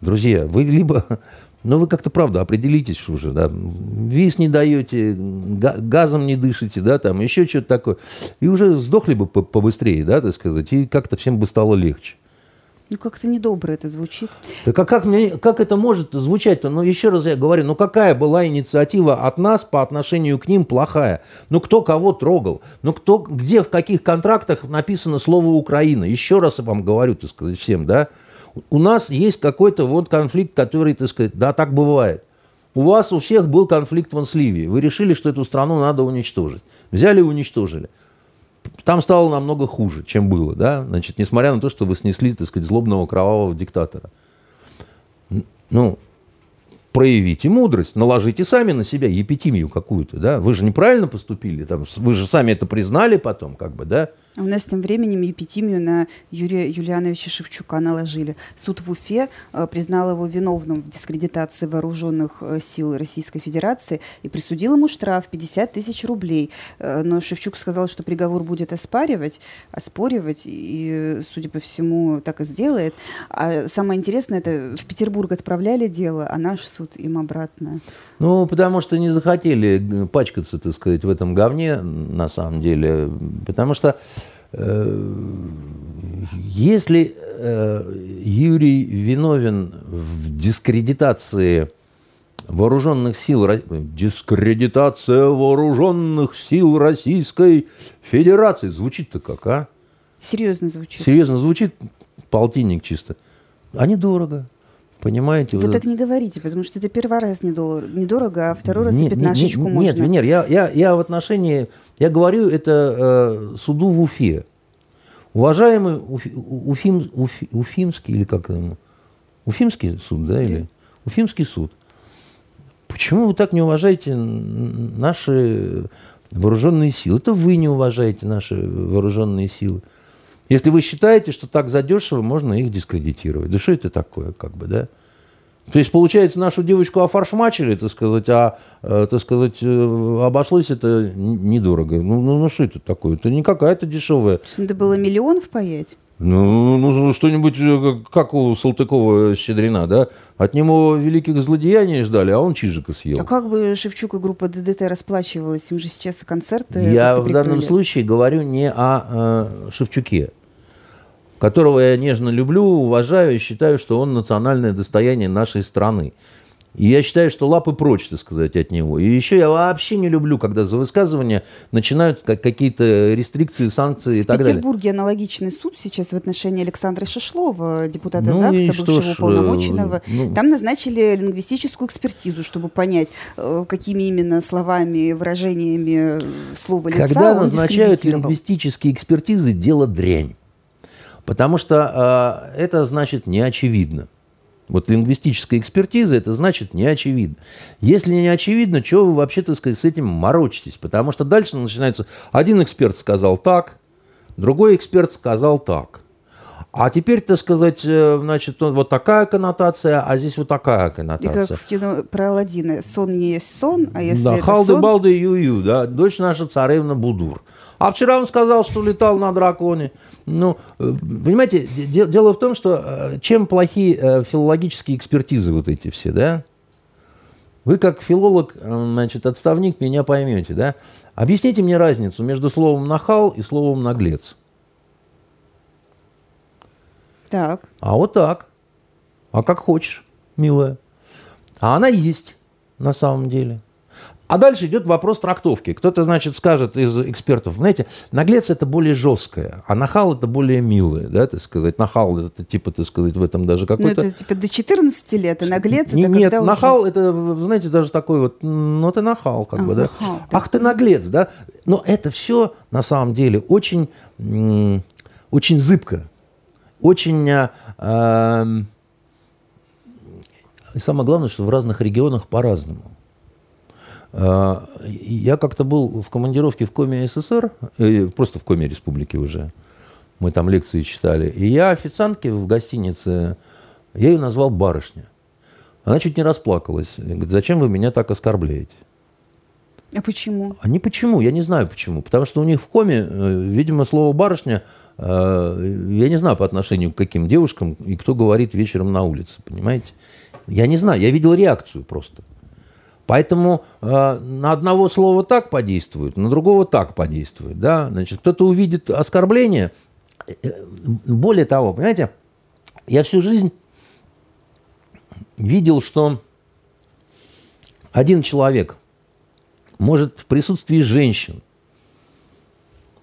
Друзья, вы либо... <laughs> Ну, вы как-то, правда, определитесь уже, да. Виз не даете, газом не дышите, да, там, еще что-то такое. И уже сдохли бы побыстрее, да, так сказать, и как-то всем бы стало легче. Ну, как-то недобро это звучит. Так а как, мне, как это может звучать-то? Ну, еще раз я говорю, ну какая была инициатива от нас по отношению к ним плохая? Ну, кто кого трогал? Ну, кто, где, в каких контрактах написано слово «Украина»? Еще раз я вам говорю, так сказать, всем, да? У нас есть какой-то вот конфликт, который, так сказать, да, так бывает. У вас у всех был конфликт вон с Ливией. Вы решили, что эту страну надо уничтожить. Взяли и уничтожили. Там стало намного хуже, чем было, да, значит, несмотря на то, что вы снесли, так сказать, злобного кровавого диктатора. Ну, проявите мудрость, наложите сами на себя епитимию какую-то, да, вы же неправильно поступили, там, вы же сами это признали потом, как бы, да, у нас тем временем епитимию на Юрия Юлиановича Шевчука наложили. Суд в Уфе э, признал его виновным в дискредитации вооруженных э, сил Российской Федерации и присудил ему штраф 50 тысяч рублей. Э, но Шевчук сказал, что приговор будет оспаривать, оспоривать, и, судя по всему, так и сделает. А самое интересное, это в Петербург отправляли дело, а наш суд им обратно. Ну, потому что не захотели пачкаться, так сказать, в этом говне, на самом деле. Потому что если э, Юрий виновен в дискредитации вооруженных сил, дискредитация вооруженных сил Российской Федерации, звучит-то как, а? Серьезно звучит. Серьезно звучит, полтинник чисто. А недорого. Понимаете? Вы вот так не говорите, потому что это первый раз недорого, недорого а второй раз нет, и пятнашечку нет, можно. Нет, Венер, я, я, я в отношении, я говорю это э, суду в Уфе. Уважаемый Уфи, Уфим, Уфи, Уфимский, или как это, Уфимский суд, да, или? Уфимский суд. Почему вы так не уважаете наши вооруженные силы? Это вы не уважаете наши вооруженные силы. Если вы считаете, что так задешево можно их дискредитировать. Да что это такое, как бы, да? То есть, получается, нашу девочку офаршмачили, так сказать, а, э, так сказать, э, обошлось это недорого. Ну, ну, ну что это такое? Это не какая-то дешевая. Надо было миллион впаять? Ну, ну что-нибудь, э, как у Салтыкова Щедрина, да? От него великих злодеяний ждали, а он чижика съел. А как бы Шевчук и группа ДДТ расплачивалась? Им же сейчас концерты Я в данном случае говорю не о э, Шевчуке которого я нежно люблю, уважаю и считаю, что он национальное достояние нашей страны. И я считаю, что лапы прочь, так сказать, от него. И еще я вообще не люблю, когда за высказывания начинают как какие-то рестрикции, санкции и так далее. В Петербурге аналогичный суд сейчас в отношении Александра Шишлова, депутата ну ЗАГСа, бывшего ж, уполномоченного. Ну... Там назначили лингвистическую экспертизу, чтобы понять, э, какими именно словами, выражениями слова лица Когда назначают лингвистические экспертизы, дело дрянь. Потому что э, это значит не очевидно. Вот лингвистическая экспертиза, это значит не очевидно. Если не очевидно, чего вы вообще, так сказать, с этим морочитесь? Потому что дальше начинается, один эксперт сказал так, другой эксперт сказал так. А теперь, так сказать, э, значит, вот такая коннотация, а здесь вот такая коннотация. И как в кино про Алладина. Сон не есть сон, а если да, это халды, сон... ю-ю, да, дочь наша царевна Будур. А вчера он сказал, что летал на драконе. Ну, э, понимаете, дело в том, что э, чем плохие филологические экспертизы вот эти все, да? Вы как филолог, значит, отставник меня поймете, да? Объясните мне разницу между словом «нахал» и словом «наглец». Так. А вот так. А как хочешь, милая. А она есть на самом деле. А дальше идет вопрос трактовки. Кто-то, значит, скажет из экспертов, знаете, наглец это более жесткое, а нахал это более милое, да, так сказать. Нахал это типа, так сказать, в этом даже ну, какой-то... Ну, это типа до 14 лет, а наглец это Нет, когда нахал уже... это, знаете, даже такой вот, ну, ты нахал, как а, бы, да. Нахал, Ах, ты наглец, да. Но это все, на самом деле, очень, очень зыбко очень... Э, и самое главное, что в разных регионах по-разному. Э, я как-то был в командировке в Коме СССР, э, просто в Коме Республики уже. Мы там лекции читали. И я официантке в гостинице, я ее назвал барышня. Она чуть не расплакалась. Говорит, зачем вы меня так оскорбляете? А почему? А не почему, я не знаю почему. Потому что у них в коме, э, видимо, слово барышня, э, я не знаю по отношению к каким девушкам, и кто говорит вечером на улице, понимаете? Я не знаю, я видел реакцию просто. Поэтому э, на одного слова так подействует, на другого так подействует. Да? Значит, кто-то увидит оскорбление. Более того, понимаете, я всю жизнь видел, что один человек – может в присутствии женщин,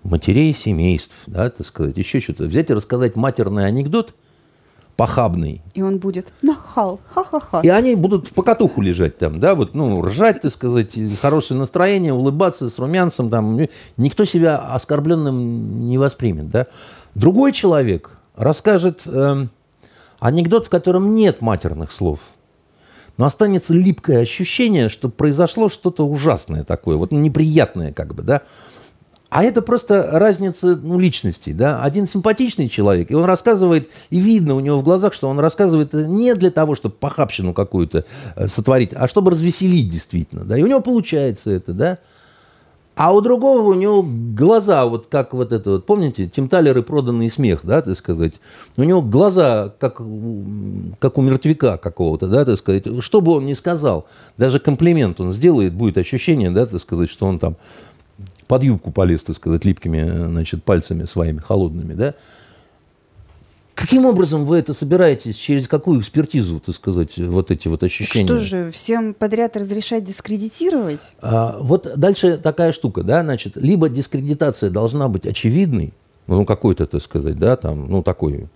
матерей семейств, да, так сказать, еще что-то, взять и рассказать матерный анекдот похабный. И он будет нахал, ха-ха-ха. И они будут в покатуху лежать там, да, вот, ну, ржать, так сказать, хорошее настроение, улыбаться с румянцем, там, никто себя оскорбленным не воспримет, да. Другой человек расскажет э, анекдот, в котором нет матерных слов – но останется липкое ощущение, что произошло что-то ужасное такое, вот неприятное как бы, да. А это просто разница ну, личностей. Да? Один симпатичный человек, и он рассказывает, и видно у него в глазах, что он рассказывает не для того, чтобы похабщину какую-то э, сотворить, а чтобы развеселить действительно. Да? И у него получается это. Да? А у другого у него глаза, вот как вот это вот, помните, Тимталер и проданный смех, да, так сказать. У него глаза, как, как у мертвяка какого-то, да, так сказать. Что бы он ни сказал, даже комплимент он сделает, будет ощущение, да, так сказать, что он там под юбку полез, так сказать, липкими, значит, пальцами своими холодными, да. Каким образом вы это собираетесь, через какую экспертизу, так сказать, вот эти вот ощущения? Так что же, всем подряд разрешать дискредитировать? А, вот дальше такая штука, да, значит, либо дискредитация должна быть очевидной, ну, какой-то, так сказать, да, там, ну, такой,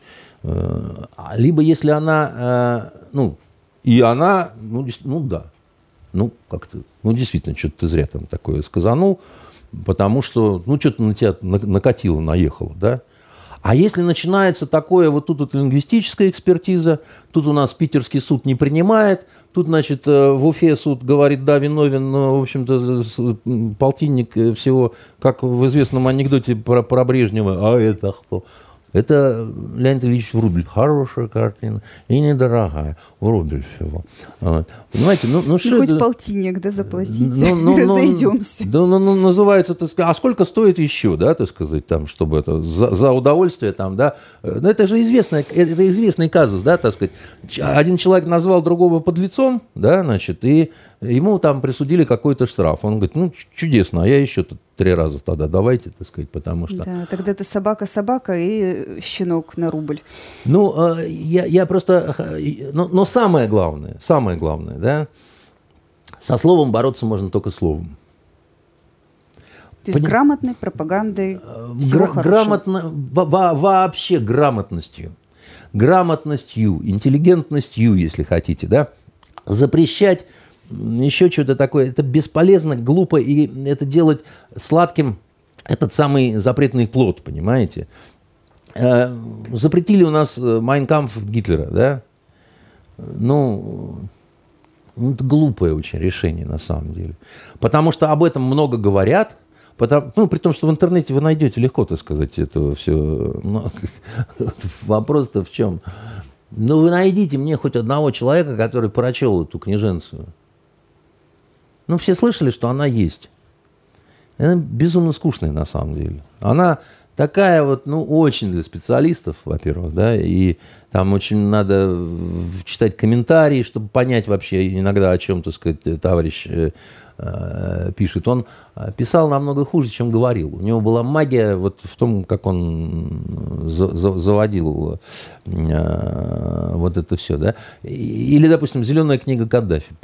э, либо если она, э, ну, и она, ну, ну, да, ну, как-то, ну, действительно, что-то ты зря там такое сказанул, потому что, ну, что-то на тебя накатило, наехало, да, а если начинается такое, вот тут вот лингвистическая экспертиза, тут у нас питерский суд не принимает, тут, значит, э, в Уфе суд говорит, да, виновен, но, в общем-то, полтинник э, всего, как в известном анекдоте про, про Брежнева, а это кто? Это Леонид Ильич Врубель. Хорошая картина и недорогая. Врубель всего. Вот. Понимаете, ну, ну что хоть это... полтинник, да, заплатите, ну, ну, <laughs> ну, разойдемся. Да, ну, ну, называется, так сказать, а сколько стоит еще, да, так сказать, там, чтобы это, за, за удовольствие там, да. Ну, это же известный, это известный казус, да, так сказать. Один человек назвал другого под лицом, да, значит, и ему там присудили какой-то штраф. Он говорит, ну, чудесно, а я еще тут три раза тогда давайте, так сказать, потому что... Да, тогда это собака-собака и щенок на рубль. Ну, а, я, я просто... Но, но самое главное, самое главное, да, со словом бороться можно только словом. То есть Поним... грамотной пропагандой э, всего Гра- грамотно, во- вообще грамотностью. Грамотностью, интеллигентностью, если хотите, да, запрещать еще что-то такое. Это бесполезно, глупо, и это делать сладким этот самый запретный плод, понимаете? Э, запретили у нас э, Майнкамф Гитлера, да? Ну, ну, это глупое очень решение на самом деле. Потому что об этом много говорят, потому, ну, при том, что в интернете вы найдете легко, так сказать, это все. Ну, <laughs> Вопрос-то в чем? Ну, вы найдите мне хоть одного человека, который прочел эту книженцию. Ну, все слышали, что она есть. Она безумно скучная на самом деле. Она такая вот, ну, очень для специалистов, во-первых, да, и там очень надо читать комментарии, чтобы понять вообще иногда, о чем, так сказать, товарищ э, пишет. Он э, писал намного хуже, чем говорил. У него была магия вот в том, как он за, заводил э, вот это все, да. Или, допустим, «Зеленая книга Каддафи»,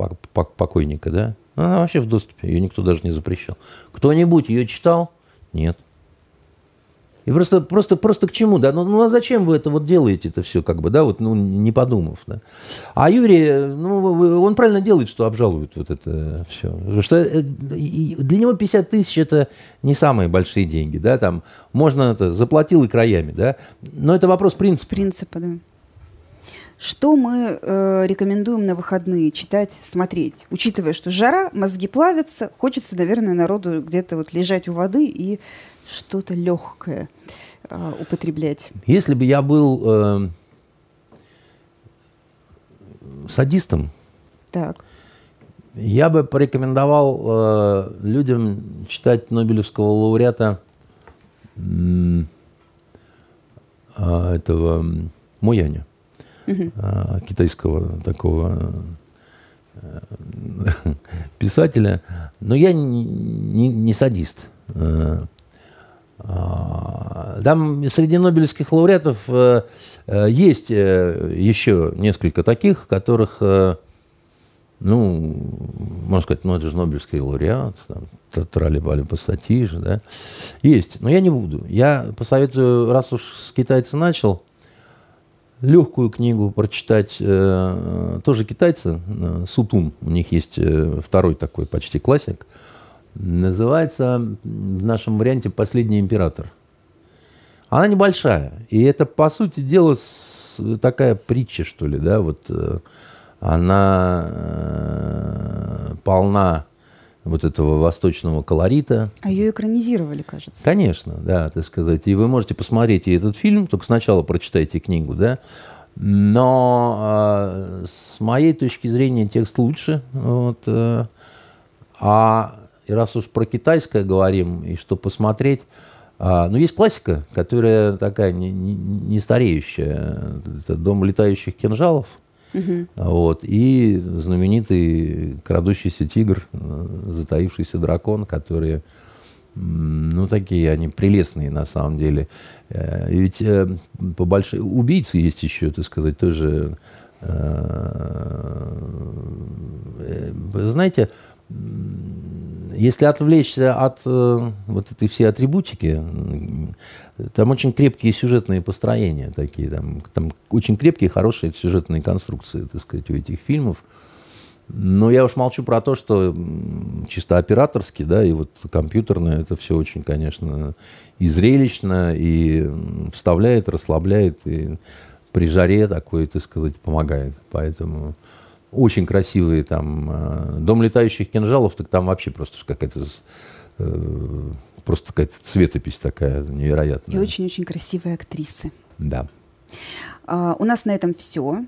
покойника, да. Она вообще в доступе, ее никто даже не запрещал. Кто-нибудь ее читал? Нет. И просто, просто, просто к чему, да? Ну, ну а зачем вы это вот делаете, это все, как бы, да, вот, ну, не подумав, да? А Юрий, ну, он правильно делает, что обжалует вот это все. Потому что э, для него 50 тысяч это не самые большие деньги, да, там можно это, заплатил и краями, да, но это вопрос принципа. Принципа, да. Что мы э, рекомендуем на выходные читать, смотреть? Учитывая, что жара, мозги плавятся, хочется, наверное, народу где-то вот лежать у воды и что-то легкое э, употреблять. Если бы я был э, садистом, так. я бы порекомендовал э, людям читать Нобелевского лауреата э, этого Мояня, угу. э, китайского такого э, <laughs> писателя. Но я не, не, не садист. А, там среди нобелевских лауреатов э, э, есть э, еще несколько таких, которых, ну, можно сказать, ну, это же нобелевский лауреат, там, трали-бали пассатижи, да, есть, но я не буду. Я посоветую, раз уж с китайца начал, легкую книгу прочитать, тоже китайцы, Сутун, у них есть второй такой почти классик – Называется в нашем варианте «Последний император». Она небольшая. И это, по сути дела, такая притча, что ли, да, вот. Э, она э, полна вот этого восточного колорита. А ее экранизировали, кажется. Конечно, да, так сказать. И вы можете посмотреть и этот фильм, только сначала прочитайте книгу, да. Но э, с моей точки зрения текст лучше. Вот, э, а и раз уж про китайское говорим, и что посмотреть, э, ну, есть классика, которая такая не, не, не стареющая. Это «Дом летающих кинжалов». Угу. Вот, и знаменитый крадущийся тигр, э, затаившийся дракон, которые ну, такие они прелестные на самом деле. Э, ведь э, по большой... убийцы есть еще, так сказать, тоже... Вы знаете, если отвлечься от э, вот этой всей атрибутики, там очень крепкие сюжетные построения такие, там, там очень крепкие, хорошие сюжетные конструкции, так сказать, у этих фильмов. Но я уж молчу про то, что чисто операторски, да, и вот компьютерное, это все очень, конечно, и зрелищно, и вставляет, расслабляет, и при жаре такой, так сказать, помогает. Поэтому очень красивые там. Э, Дом летающих кинжалов, так там вообще просто какая-то э, просто какая-то цветопись такая невероятная. И очень-очень красивые актрисы. Да. А, у нас на этом все.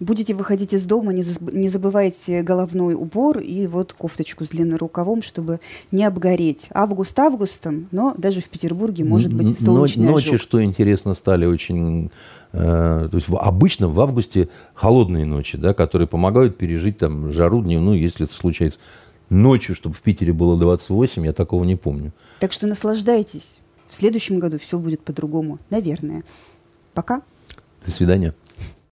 Будете выходить из дома, не, не забывайте головной убор и вот кофточку с длинным рукавом, чтобы не обгореть. Август августом, но даже в Петербурге может быть солнечный Ночи, ожог. что интересно, стали очень... Э, то есть обычно в августе холодные ночи, да, которые помогают пережить там жару дневную, если это случается ночью, чтобы в Питере было 28, я такого не помню. Так что наслаждайтесь. В следующем году все будет по-другому, наверное. Пока. До свидания.